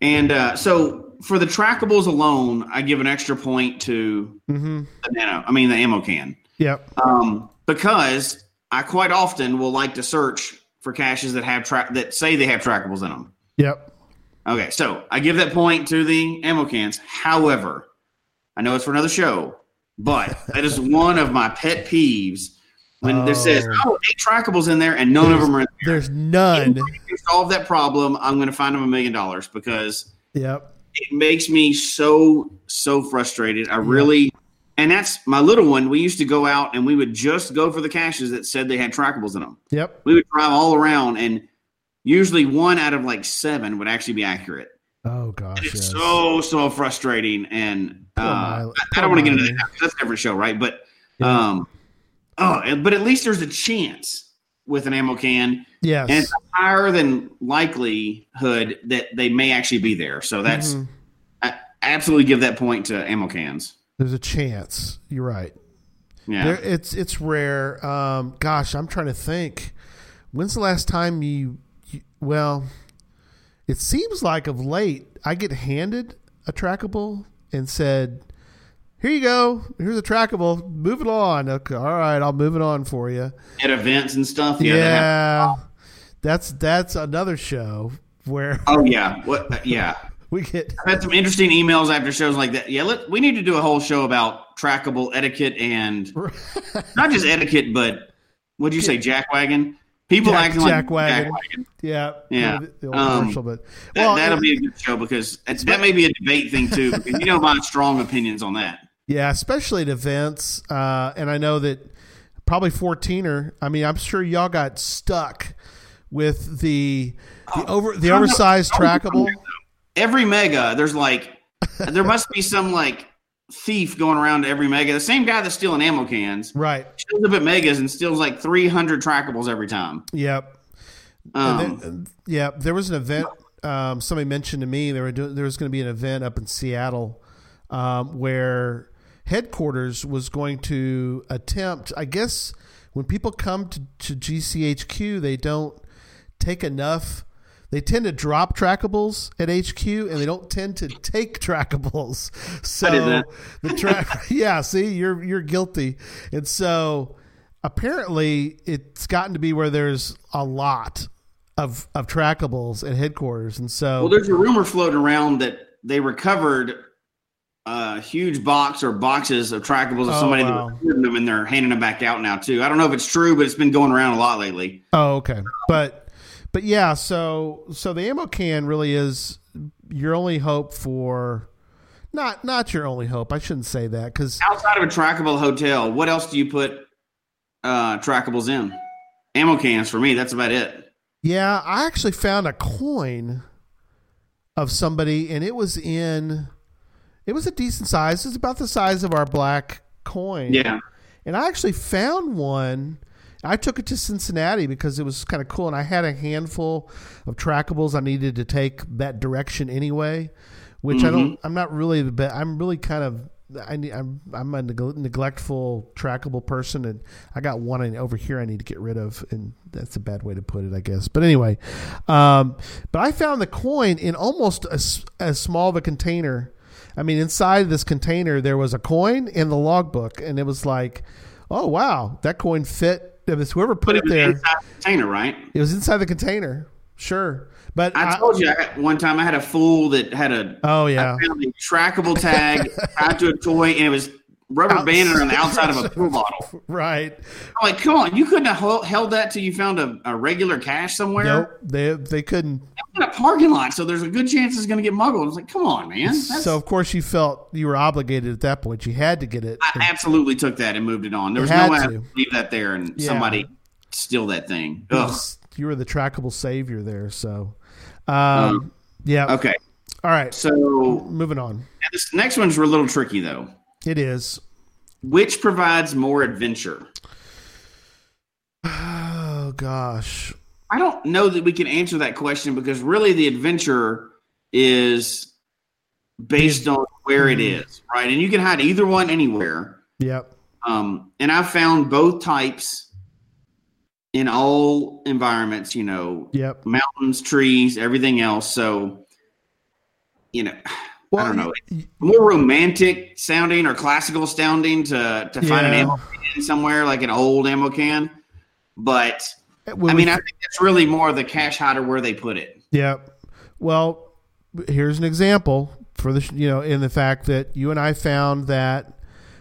And uh, so for the trackables alone, I give an extra point to Mm-hmm. the nano. I mean the ammo can. Yep. um, because I quite often will like to search for caches that have tra- that say they have trackables in them. Yep. Okay, so I give that point to the ammo cans. However, I know it's for another show, but that is one of my pet peeves when there says, Oh. "Oh, eight trackables in there," and none of them are in there. There's none. Solve that problem, I'm going to find them a million dollars because Yep. it makes me so so frustrated. I really, and that's my little one. We used to go out and we would just go for the caches that said they had trackables in them. Yep. We would drive all around, and usually one out of like seven would actually be accurate. Oh gosh. It's yes. so so frustrating, and uh, Poor I, I don't want to get into that. That's a different show, right? But Yeah. um, oh, but at least there's a chance with an ammo can, Yes. and it's higher than likelihood that they may actually be there. So that's Mhm. I absolutely give that point to ammo cans. There's a chance. You're right. Yeah. There, it's it's rare. Um, gosh, I'm trying to think. When's the last time you? Well, it seems like of late I get handed a trackable and said, "Here you go. Here's a trackable. Move it on." Okay, all right, I'll move it on for you. At events and stuff. Yeah, Yeah. that that's that's another show where oh yeah. What? Uh, yeah. we get I've had some interesting emails after shows like that. Yeah, let, we need to do a whole show about trackable etiquette and not just etiquette, but what do you say, jackwagon? People Jack- acting like jackwagon. jackwagon. yeah Yeah. the, the old Um, commercial, but That, well, that'll it- be a good show because it's, that may be a debate thing too. Because you know my strong opinions on that. Yeah, especially at events. Uh, and I know that probably 14er. I mean, I'm sure y'all got stuck with the the over the oversized trackable. Every mega, there's like there must be some like thief going around to every mega. The same guy that's stealing ammo cans Right. shows up at megas and steals like 300 trackables every time. Yep. Um, then- yeah, there was an event. Um, somebody mentioned to me there were doing, there was going to be an event up in Seattle um, where headquarters was going to attempt. I guess when people come to, to GCHQ, they don't take enough. They tend to drop trackables at HQ, and they don't tend to take trackables. So did that. the track, yeah. See, you're you're guilty, and so apparently it's gotten to be where there's a lot of of trackables at headquarters, and so Well, there's a rumor floating around that they recovered a huge box or boxes of trackables of Oh, somebody wow. that was them and they're handing them back out now too. I don't know if it's true, but it's been going around a lot lately. Oh, okay. But but yeah, so so the ammo can really is your only hope for not not your only hope. I shouldn't say that because Outside of a trackable hotel, what else do you put uh, trackables in? Ammo cans for me. That's about it. yeah, I actually found a coin of somebody, and it was in it was a decent size. It's about the size of our black coin. Yeah. And I actually found one. I took it to Cincinnati because it was kind of cool, and I had a handful of trackables I needed to take that direction anyway. Which I don't. I'm not really the best. I'm really kind of. I need, I'm I'm a neg- neglectful trackable person, and I got one over here I need to get rid of, and that's a bad way to put it, I guess. But anyway, um, but I found the coin in almost as as small of a container. I mean, inside this container there was a coin and the logbook, and it was like, oh wow, that coin fit. It was whoever put But it it was there. inside the container, right? It was inside the container, sure. But I told you I one time I had a fool that had a Oh yeah, I a trackable tag tied to a toy, and it was rubber banded on the outside of a pill bottle. right. I'm like, come on, you couldn't have held that till you found a, a regular cache somewhere Nope, they they couldn't. Parking lot. So there's a good chance it's going to get muggled. I was like, come on, man. That's, So of course you felt you were obligated at that point. You had to get it. I absolutely took that and moved it on. There was no way to. I could leave that there and Yeah. somebody steal that thing. Ugh. you were the trackable savior there. So, um, Yeah. Okay, All right. so Moving on. this next one's a little tricky though. It is. Which provides more adventure? Oh gosh. I don't know that we can answer that question because really the adventure is based on where it Mhm. right? And you can hide either one anywhere. Yep. Um, and I found both types in all environments, you know, Yep. mountains, trees, everything else. So, you know, Well, I don't know. y- More romantic sounding or classical sounding to to find an Yeah. ammo can somewhere like an old ammo can. But when I we mean, I think it's really more the cache hider where they put it. Yeah. Well, here's an example for the you know in the fact that you and I found that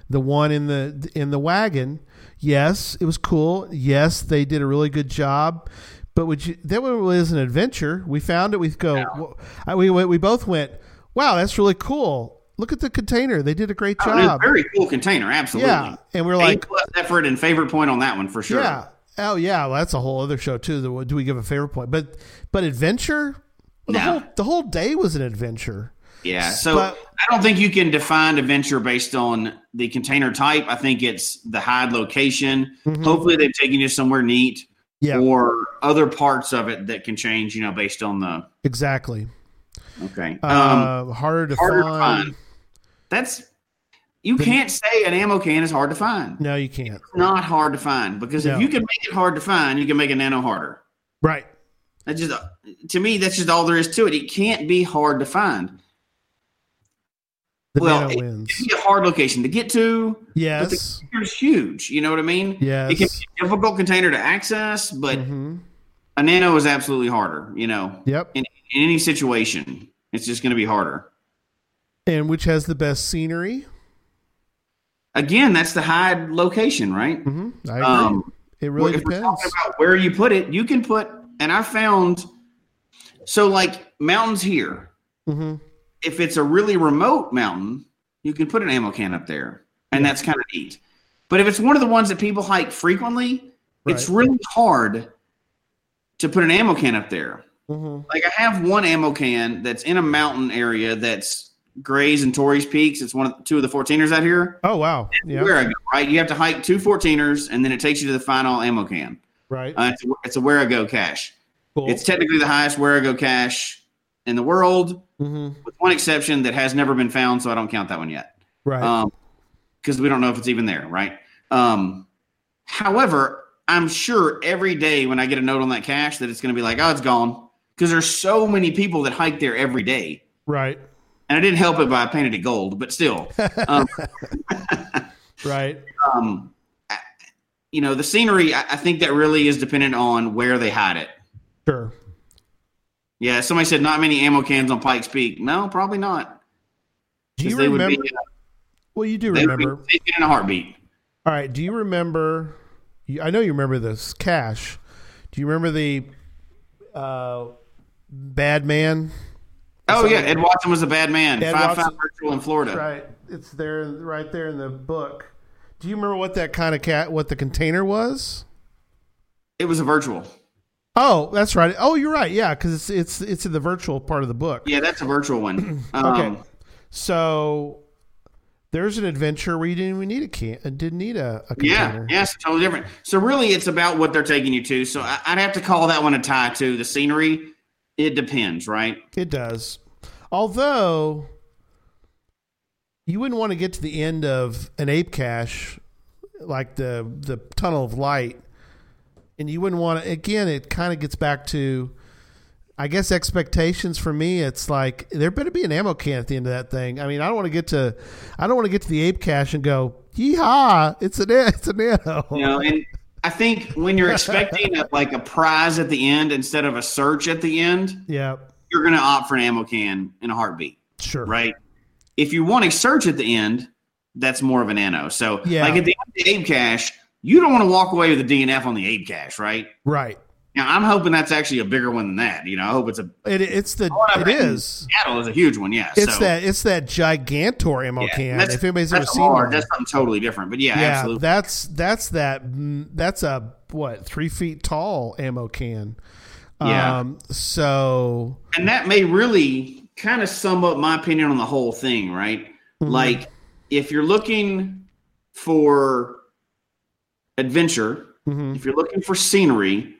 the one in the in the wagon, yes, it was cool. Yes, they did a really good job. But would you that was an adventure. We found it. We go. We we both went. Wow, that's really cool. Look at the container. They did a great Oh, a job. very cool container, absolutely. Yeah, and we're A like, plus effort and favorite point on that one for sure. Yeah. Oh yeah, well, that's a whole other show too. The- Do we give a favorite point? But but adventure. Well, the No. whole the whole day was an adventure. Yeah. So But- I don't think you can define adventure based on the container type. I think it's the hide location. Mhm. Hopefully they've taken you somewhere neat Yeah, or other parts of it that can change, you know, based on the exactly. okay. Um Uh, harder to harder to find. find. that's you can't say an ammo can is hard to find. No, you can't. It's not hard to find because No. if you can make it hard to find, you can make a nano harder. Right. That's just to me. That's just all there is to it. It can't be hard to find. The Well, it- wins. It'd be a hard location to get to. Yes. It's huge. You know what I mean? Yes. It can be a difficult container to access, but Mhm. a nano is absolutely harder. You know, Yep. in, in any situation, it's just going to be harder. And which has the best scenery? Again, that's the hide location, right? hmm I agree. Um, it really if we're depends. talking about where you put it, you can put, and I found, so like mountains here, hmm if it's a really remote mountain, you can put an ammo can up there, and Yeah. that's kind of neat. But if it's one of the ones that people hike frequently, it's really hard to put an ammo can up there. hmm Like I have one ammo can that's in a mountain area that's Gray's and Torrey's Peaks. It's one of two of the 14ers out here. Oh wow. Yeah. Wherigo, right? You have to hike two 14ers, and then it takes you to the final ammo can. Right. Uh, it's, a, it's a Wherigo cache. cool. It's technically the highest Wherigo cache in the world, hmm with one exception that has never been found, so I don't count that one yet. Right. Um, because we don't know if it's even there, right? Um, however, I'm sure every day when I get a note on that cache that it's going to be like, oh, it's gone, because there's so many people that hike there every day, right. And I didn't help it by painting it gold, but still, um, Right. um, I- you know, the scenery. I, I think that really is dependent on where they hide it. Sure. Yeah, somebody said not many ammo cans on Pikes Peak. No, probably not. Do you they would remember? be, uh, well, you do would be remember. in a heartbeat. All right. Do you remember? I know you remember this cache. Do you remember the uh, bad man? Oh yeah, Ed Watson was a bad man. Ed Five Watson- five virtual in Florida. Right. It's there, right there in the book. Do you remember what that kind of cat? What the container was? It was a virtual. Oh, that's right. Oh, you're right. Yeah, because it's it's it's in the virtual part of the book. Yeah, that's a virtual one. Okay. Um, So there's an adventure where you didn't even need a can. uh, Didn't need a, a Yeah, container. yeah, it's totally different. So really, it's about what they're taking you to. So I, I'd have to call that one a tie to the scenery. It depends, right? It does. Although you wouldn't want to get to the end of an ape cache like the the tunnel of light and you wouldn't want to again it kind of gets back to I guess expectations for me it's like there better be an ammo can at the end of that thing. I mean, I don't want to get to I don't want to get to the ape cache and go, "Yeehaw, it's an it's a nano." You know, and I think when you're expecting a, like a prize at the end instead of a search at the end, Yeah, you're going to opt for an ammo can in a heartbeat, sure. right? If you want a search at the end, that's more of an nano. So, Yeah. like at the end of the ape cache, you don't want to walk away with a DNF on the ape cache, right? Right. Now, I'm hoping that's actually a bigger one than that. You know, I hope it's a It, it's the it is. Seattle is a huge one. Yeah, It's so, that it's that gigantor ammo yeah, can. If anybody's ever seen hard. one, That's something totally different. But yeah, yeah, absolutely. that's that's that that's a what three feet tall ammo can. Yeah. Um, so and that may really kind of sum up my opinion on the whole thing, right? Mm-hmm. Like, if you're looking for adventure, mhm, if you're looking for scenery,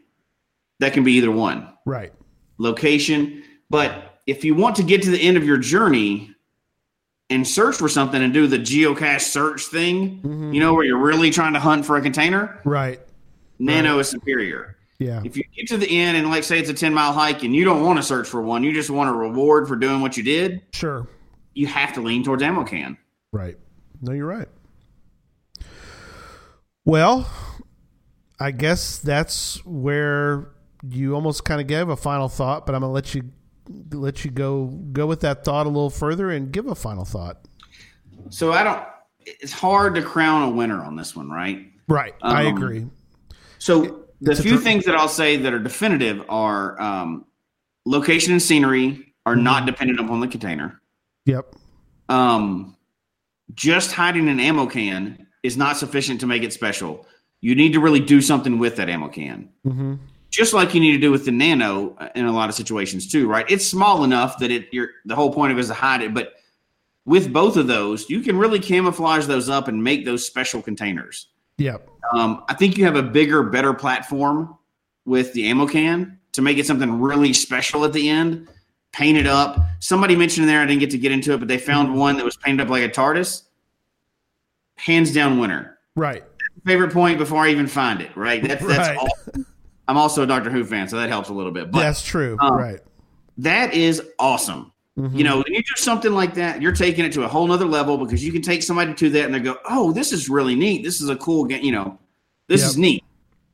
that can be either one right. location. But if you want to get to the end of your journey and search for something and do the geocache search thing, Mhm. you know, where you're really trying to hunt for a container, Right. Nano is superior. Yeah. If you get to the end and, like, say it's a 10 mile hike and you don't want to search for one, you just want a reward for doing what you did, Sure. you have to lean towards ammo can. Right. No, you're right. Well, I guess that's where you almost kind of gave a final thought, but I'm gonna let you let you go go with that thought a little further and give a final thought. So I don't. It's hard to crown a winner on this one, right? Right. I Um, agree. So the few dr- things that I'll say that are definitive are um, location and scenery are not dependent upon the container. Yep. Um, just hiding an ammo can is not sufficient to make it special. You need to really do something with that ammo can. hmm Just like you need to do with the nano in a lot of situations too, right? It's small enough that it you're the whole point of it is to hide it, but with both of those, you can really camouflage those up and make those special containers. Yep. Um, I think you have a bigger, better platform with the ammo can to make it something really special at the end. Paint it up. Somebody mentioned there, I didn't get to get into it, but they found one that was painted up like a TARDIS. Hands down winner. Right. Favorite point before I even find it, right? That's, that's Right. awesome. I'm also a Doctor Who fan, so that helps a little bit. But That's true. um, right. that is awesome. Mhm. You know, when you do something like that, you're taking it to a whole nother level because you can take somebody to that and they go, "Oh, this is really neat. This is a cool game. You know, this Yep. is neat."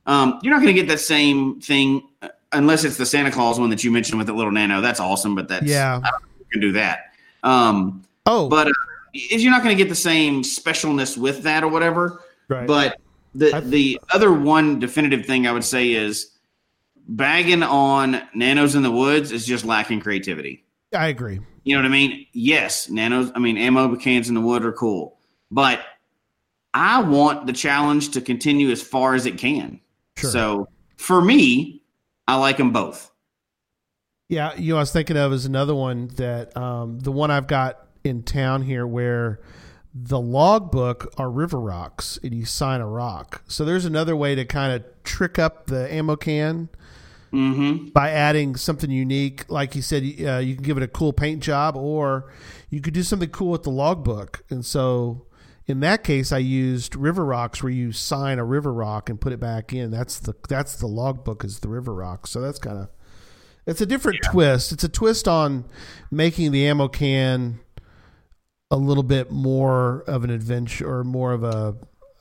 Um, you're not going to get that same thing uh, unless it's the Santa Claus one that you mentioned with the little nano. That's awesome, but that's Yeah. I don't think you can do that. Um, Oh, but uh, is you're not going to get the same specialness with that or whatever. right. But the the other one definitive thing I would say is bagging on nanos in the woods is just lacking creativity. I agree. You know what I mean? Yes, nanos. I mean, ammo cans in the wood are cool, but I want the challenge to continue as far as it can. Sure. So for me, I like them both. Yeah, you know, I was thinking of is another one that um, the one I've got in town here where the logbook are river rocks and you sign a rock. So there's another way to kind of trick up the ammo can Mm-hmm. by adding something unique. Like you said, uh, you can give it a cool paint job or you could do something cool with the logbook. And so in that case, I used river rocks where you sign a river rock and put it back in. That's the that's the logbook is the river rock. So that's kind of it's a different twist. It's a twist on making the ammo can a little bit more of an adventure or more of a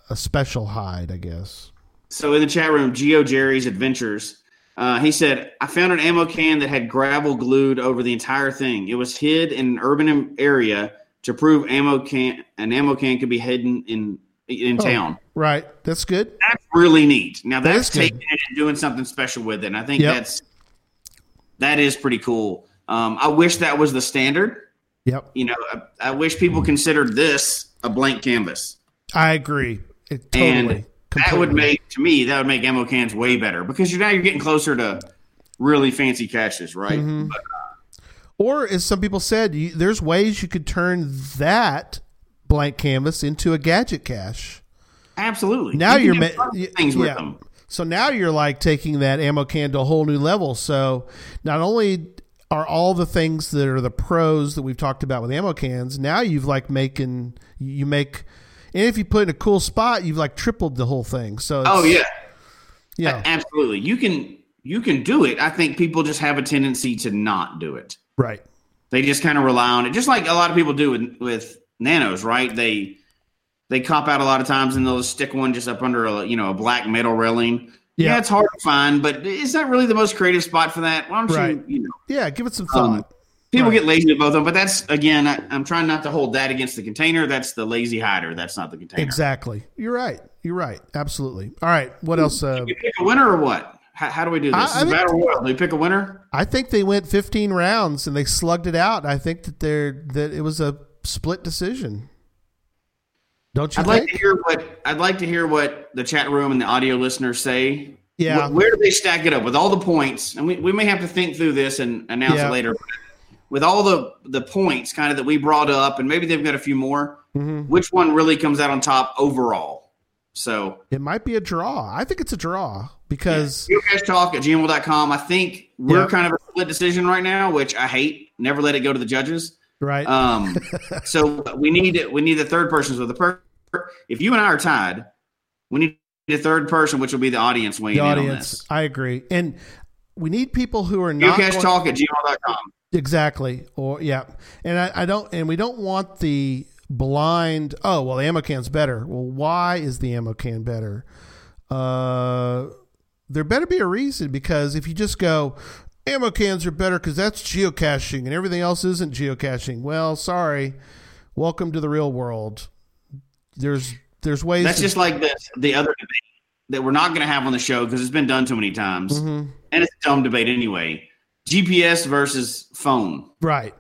a special hide, I guess. So in the chat room, Geo Jerry's Adventures, uh, he said, "I found an ammo can that had gravel glued over the entire thing. It was hid in an urban area to prove ammo can an ammo can could be hidden in in Oh. town. Right. That's good. That's really neat. Now That that's good. taking it and doing something special with it. And I think Yep. that's that is pretty cool. Um, I wish that was the standard. Yep. You know, I, I wish people considered this a blank canvas. I agree. It, totally. And That would make to me that would make ammo cans way better because you're now you're getting closer to really fancy caches, right? Mm-hmm. But, Or, as some people said, you, there's ways you could turn that blank canvas into a gadget cache. absolutely. Now You you're can ma- things with yeah. them. So now you're like taking that ammo can to a whole new level. So not only are all the things that are the pros that we've talked about with ammo cans, now you've like making you make, and if you put in a cool spot, you've like tripled the whole thing. So it's, Oh yeah, yeah, absolutely. You can you can do it. I think people just have a tendency to not do it. right, They just kind of rely on it, just like a lot of people do with, with nanos, right? They they cop out a lot of times and they'll stick one just up under a you know a black metal railing. Yeah. Yeah, it's hard to find, but is that really the most creative spot for that? Why don't Right. you, you know, yeah. Give it some Um, thought. people Right. get lazy with both of them, but that's again, I, I'm trying not to hold that against the container. That's the lazy hider. That's not the container. exactly. You're right. You're right. Absolutely. All right. What else? Uh, You pick a winner or what? How, how do we do this? I- This I think- battle royal. Do we pick a winner? I think they went 15 rounds and they slugged it out. I think that they're that it was a split decision. Don't you I'd like to hear what I'd like to hear what the chat room and the audio listeners say. Yeah. Wh- where do they stack it up with all the points? And we, we may have to think through this and announce Yeah. it later. With all the the points kind of that we brought up, and maybe they've got a few more. Mhm. Which one really comes out on top overall? So It might be a draw. I think it's a draw because Geocache Talk at gmail.com. I think we're Yeah. kind of a split decision right now, which I hate. Never let it go to the judges. Right. Um, so we need we need the third person. So the per if you and I are tied, we need a third person, which will be the audience weighing the in on audience. this. I agree, and we need people who are not going- Talk at gmail.com. exactly. Or yeah, and I, I don't, and we don't want the blind. Oh well, the ammo can's better. Well, why is the ammo can better? Uh, there better be a reason because if you just go. Ammo cans are better because that's geocaching and everything else isn't geocaching. Well, sorry. Welcome to the real world. There's there's ways. That's to- just like the the other debate that we're not going to have on the show because it's been done too many times, Mhm. and it's a dumb debate anyway. GPS versus phone. right.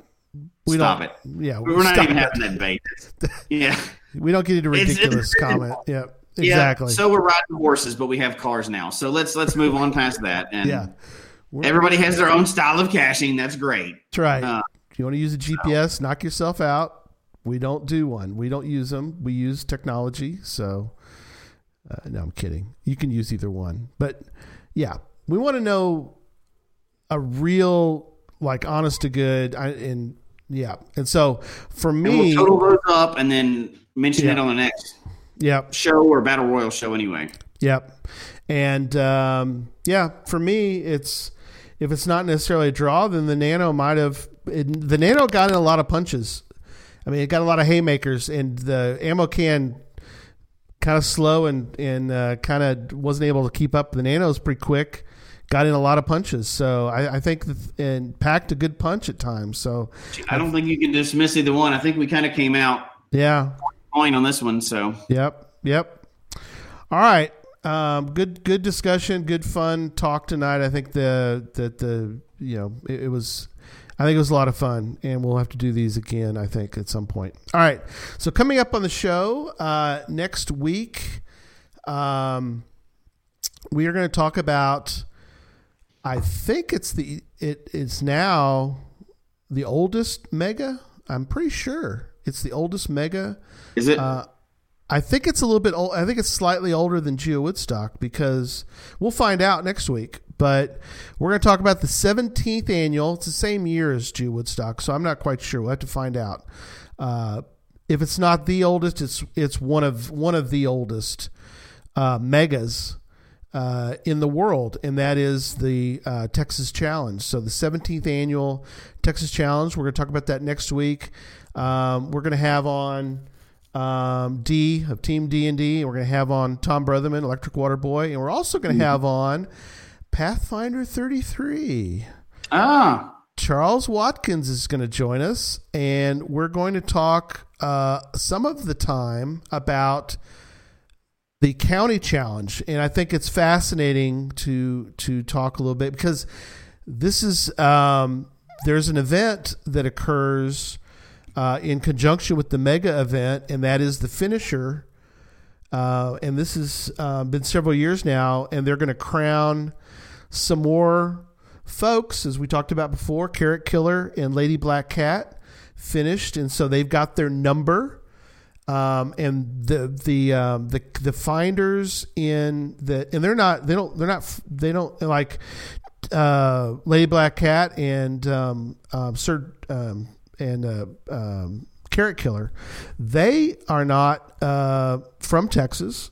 We Stop don't, it. Yeah, We're not even it. having that debate. Yeah, We don't get into ridiculous it's- comment. Yeah, Yeah, exactly. so we're riding horses, but we have cars now. So let's let's move on past that. And yeah, We're- everybody has their own style of caching. That's great. that's right. uh, if you want to use a GPS, knock yourself out. We don't do one. We don't use them. We use technology. So, uh, no, I'm kidding. You can use either one. But yeah, we want to know a real, like, honest to good. I, and yeah, and so for me, we'll total those up and then mention it on the next yeah, show or battle royal show anyway. Yep. And um, yeah, for me, it's if it's not necessarily a draw, then the Nano might have. It, the Nano got in a lot of punches. I mean, it got a lot of haymakers, and the ammo can kind of slow and and uh, kind of wasn't able to keep up. The Nano's pretty quick, got in a lot of punches. So I, I think that, and packed a good punch at times. So I don't think you can dismiss either one. I think we kind of came out yeah, point on this one. So Yep. Yep. All right. Um, good. Good discussion. Good fun talk tonight. I think the that the you know it, it was. I think it was a lot of fun, and we'll have to do these again. I think at some point. All right. So coming up on the show uh, next week, um, we are going to talk about. I think it's the it it's now the oldest mega. I'm pretty sure it's the oldest mega is it? uh, I think it's a little bit old. I think it's slightly older than Geo Woodstock because we'll find out next week. But we're going to talk about the 17th annual. It's the same year as Geo Woodstock, so I'm not quite sure. We'll have to find out. Uh, if it's not the oldest, it's it's one of one of the oldest uh, megas uh, in the world, and that is the uh, Texas Challenge. So the 17th annual Texas Challenge. We're going to talk about that next week. Um, we're going to have on um, D of Team D and D. We're going to have on Tom Brotherman, Electric Water Boy, and we're also going to have on Pathfinder 33. ah, Charles Watkins is going to join us, and we're going to talk uh, some of the time about the county challenge, and I think it's fascinating to to talk a little bit because this is um, there's an event that occurs uh, in conjunction with the mega event, and that is the finisher. Uh, and this has uh, been several years now, and they're going to crown some more folks, as we talked about before. Carrot Killer and Lady Black Cat finished, and so they've got their number. Um, and the the um, the the finders in the and they're not they don't they're not they don't like uh, Lady Black Cat and um, um, Sir um, and uh, um, Carrot Killer, they are not uh, from Texas,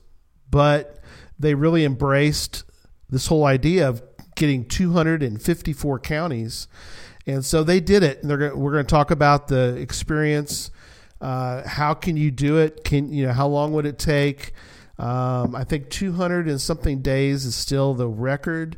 but they really embraced this whole idea of getting 254 counties, and so they did it. And gonna, we're going to talk about the experience. Uh, how can you do it? Can you know how long would it take? Um, I think 200 and something days is still the record.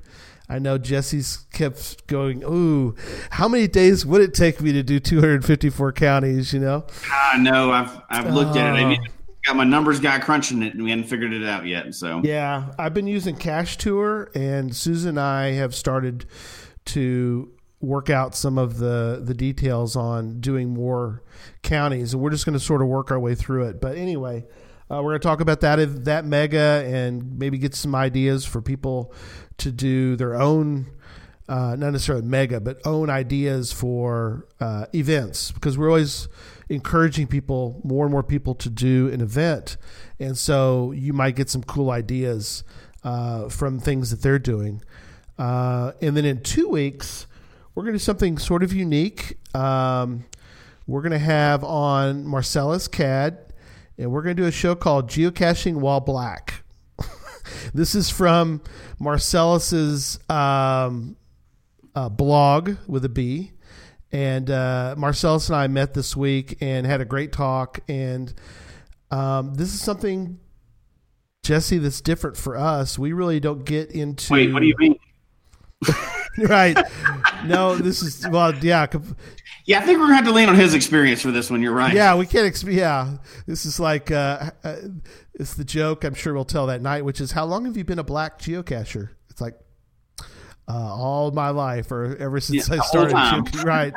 I know Jesse's kept going. Ooh, how many days would it take me to do 254 counties? You know, I know. I've I've looked at it. I ah. mean, got my numbers guy crunching it, and we hadn't figured it out yet. So Yeah, I've been using Cash Tour, and Susan and I have started to work out some of the the details on doing more counties, and we're just going to sort of work our way through it. But anyway, Uh, we're going to talk about that that mega and maybe get some ideas for people to do their own, uh, not necessarily mega, but own ideas for uh, events because we're always encouraging people, more and more people, to do an event, and so you might get some cool ideas uh, from things that they're doing. Uh, and then in two weeks, we're going to do something sort of unique. Um, we're going to have on Marcellus Cad, and we're going to do a show called Geocaching While Black. this is from Marcellus's um, uh, blog with a B. And uh, Marcellus and I met this week and had a great talk. And um, this is something, Jesse, that's different for us. We really don't get into. Wait, what do you mean? right. No, this is well, yeah, Yeah, I think we're gonna have to lean on his experience for this one. You're right. yeah. We can't. Exp- yeah, this is like uh, uh, it's the joke. I'm sure we'll tell that night, which is how long have you been a black geocacher? It's like uh, all my life, or ever since Yeah, I started. time. Geo- right.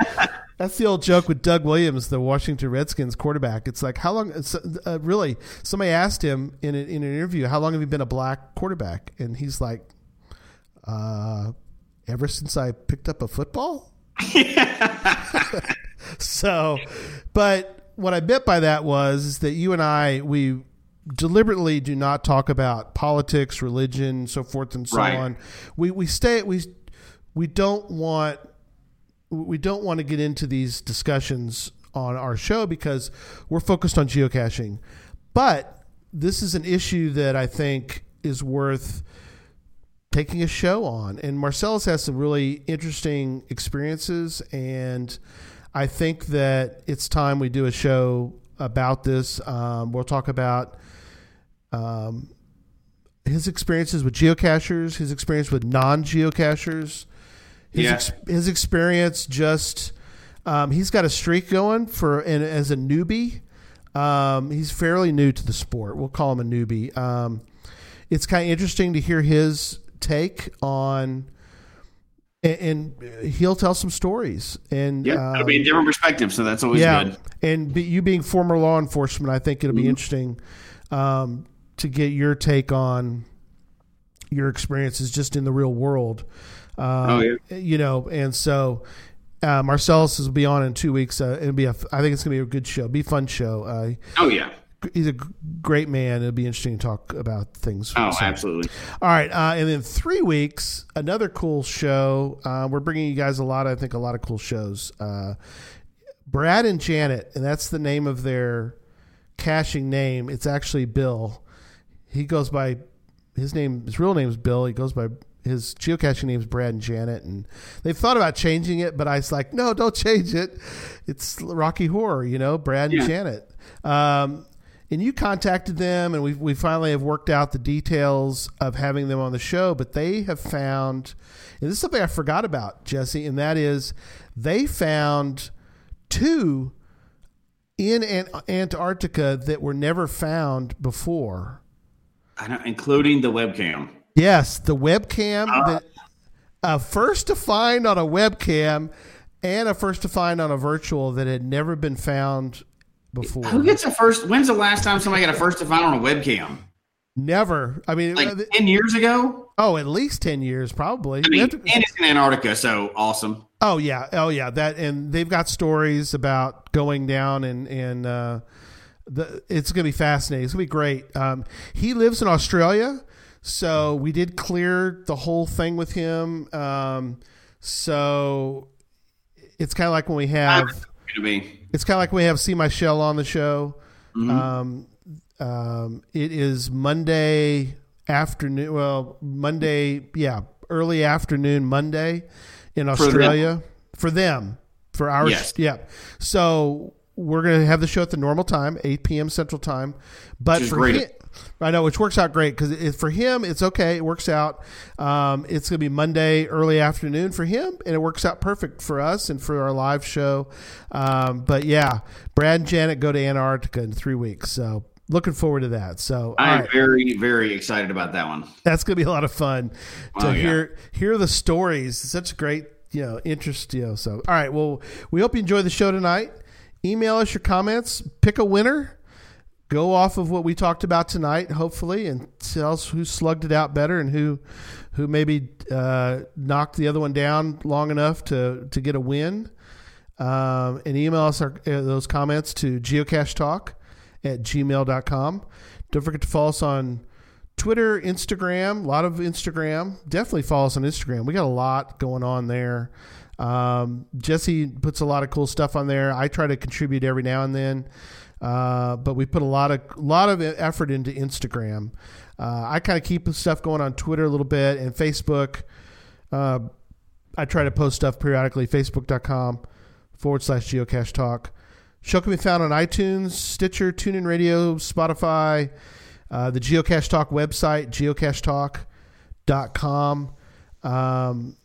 That's the old joke with Doug Williams, the Washington Redskins quarterback. It's like how long? Uh, really, somebody asked him in, a, in an interview, "How long have you been a black quarterback?" And he's like, uh, "Ever since I picked up a football." so, but what I meant by that was is that you and I we deliberately do not talk about politics, religion, so forth and so Right. on. We we stay we we don't want we don't want to get into these discussions on our show because we're focused on geocaching. But this is an issue that I think is worth taking a show on. And Marcellus has some really interesting experiences, and I think that it's time we do a show about this. Um, we'll talk about um, his experiences with geocachers, his experience with non-geocachers, his Yeah. ex- his experience just. Um, he's got a streak going for and as a newbie. Um, he's fairly new to the sport. We'll call him a newbie. Um, it's kind of interesting to hear his take on, and, and he'll tell some stories. And Yeah, it'll um, be a different perspective, so that's always yeah, good. and be, you being former law enforcement, I think it'll be interesting um, to get your take on your experiences just in the real world. Um, Oh, yeah. you know, and so uh, Marcellus will be on in two weeks. Uh, it'll be a, I think it's gonna be a good show, be a fun show. Uh, Oh yeah. He's a great man. It'll be interesting to talk about things. Oh, So- absolutely. all right, uh, and then three weeks, another cool show. Uh, we're bringing you guys a lot, I think, a lot of cool shows. Uh, Brad and Janet, and that's the name of their caching name. It's actually Bill. He goes by his name. His real name is Bill. He goes by his geocaching name is Brad and Janet, and they've thought about changing it, but I was like, no, don't change it. It's Rocky Horror, you know, Brad and Yeah. Janet. Um, and you contacted them, and we we finally have worked out the details of having them on the show. But they have found, and this is something I forgot about, Jesse, and that is they found two in An- Antarctica that were never found before. I know, including the webcam. Yes, the webcam, ah. that, a first to find on a webcam, and a first to find on a virtual that had never been found before. Who gets a first? When's the last time somebody got a first to find on a webcam? Never. I mean, Like uh, th- ten years ago. oh, at least ten years, probably. I mean, have and it's in Antarctica, so awesome. oh yeah, oh yeah. That and they've got stories about going down and and uh, the it's gonna be fascinating. It's gonna be great. Um, he lives in Australia, so we did clear the whole thing with him. Um, so it's kind of like when we have. To be. It's kind of like when we have See My Shell on the show. Mm-hmm. Um, um, it is Monday afternoon. Well, Monday, yeah, early afternoon Monday in Australia for them. For our Yes. yeah. So we're gonna have the show at the normal time, eight p.m. Central Time. But Which is for great. him, I know, which works out great because for him it's okay. It works out. Um, it's gonna be Monday early afternoon for him, and it works out perfect for us and for our live show. Um, but yeah, Brad and Janet go to Antarctica in three weeks, so looking forward to that. So I'm right, very, very excited about that one. that's gonna be a lot of fun to Oh, yeah. hear hear the stories. Such great you know interest. You know, so all right. Well, we hope you enjoy the show tonight. Email us your comments. Pick a winner. go off of what we talked about tonight, hopefully, and tell us who slugged it out better and who who maybe uh, knocked the other one down long enough to to get a win. Um, and email us our, uh, those comments to geocachetalk at gmail.com. Don't forget to follow us on Twitter, Instagram, a lot of Instagram. Definitely follow us on Instagram. We got a lot going on there. Um, Jesse puts a lot of cool stuff on there. I try to contribute every now and then. Uh, but we put a lot of lot of effort into Instagram. Uh, I kind of keep stuff going on Twitter a little bit and Facebook. Uh, I try to post stuff periodically. Facebook.com forward slash geocache talk. Show can be found on iTunes, Stitcher, TuneIn Radio, Spotify, uh, the Geocache Talk website, geocachetalk.com. Um,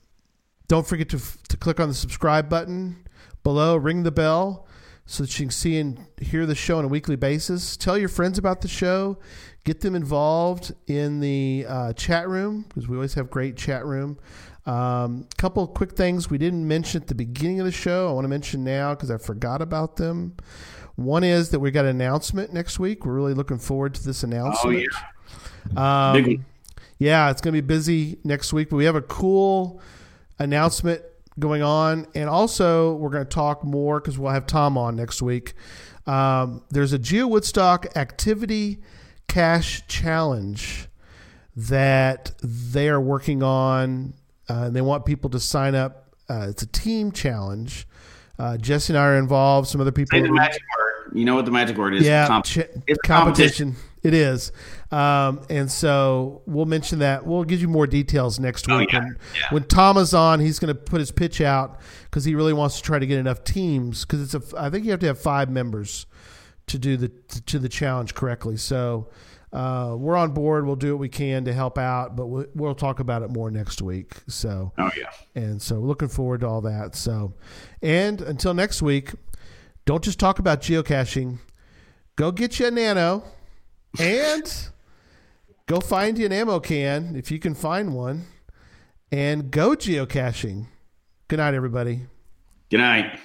don't forget to, to click on the subscribe button below, ring the bell so that you can see and hear the show on a weekly basis. Tell your friends about the show. Get them involved in the uh, chat room because we always have great chat room. A um, couple quick things we didn't mention at the beginning of the show. I want to mention now because I forgot about them. One is that we got an announcement next week. We're really looking forward to this announcement. Oh, yeah. Um, yeah, it's going to be busy next week, but we have a cool announcement going on. And also, we're going to talk more because we'll have Tom on next week. Um, there's a Geo Woodstock Activity cache Challenge that they are working on. Uh, and they want people to sign up. Uh, it's a team challenge. Uh, Jesse and I are involved. Some other people. Say the magic word. You know what the magic word is? Yeah, Comp- ch- it's competition. It is, um, and so we'll mention that. We'll give you more details next Oh, week. yeah, When, yeah. when Tom is on, he's going to put his pitch out because he really wants to try to get enough teams. Because it's a, I think you have to have five members to do the to the challenge correctly. So uh, we're on board. We'll do what we can to help out, but we'll, we'll talk about it more next week. So Oh yeah. and so we're looking forward to all that. So, and until next week, don't just talk about geocaching. Go get you a nano and go find you an ammo can if you can find one and go geocaching. Good night, everybody. Good night.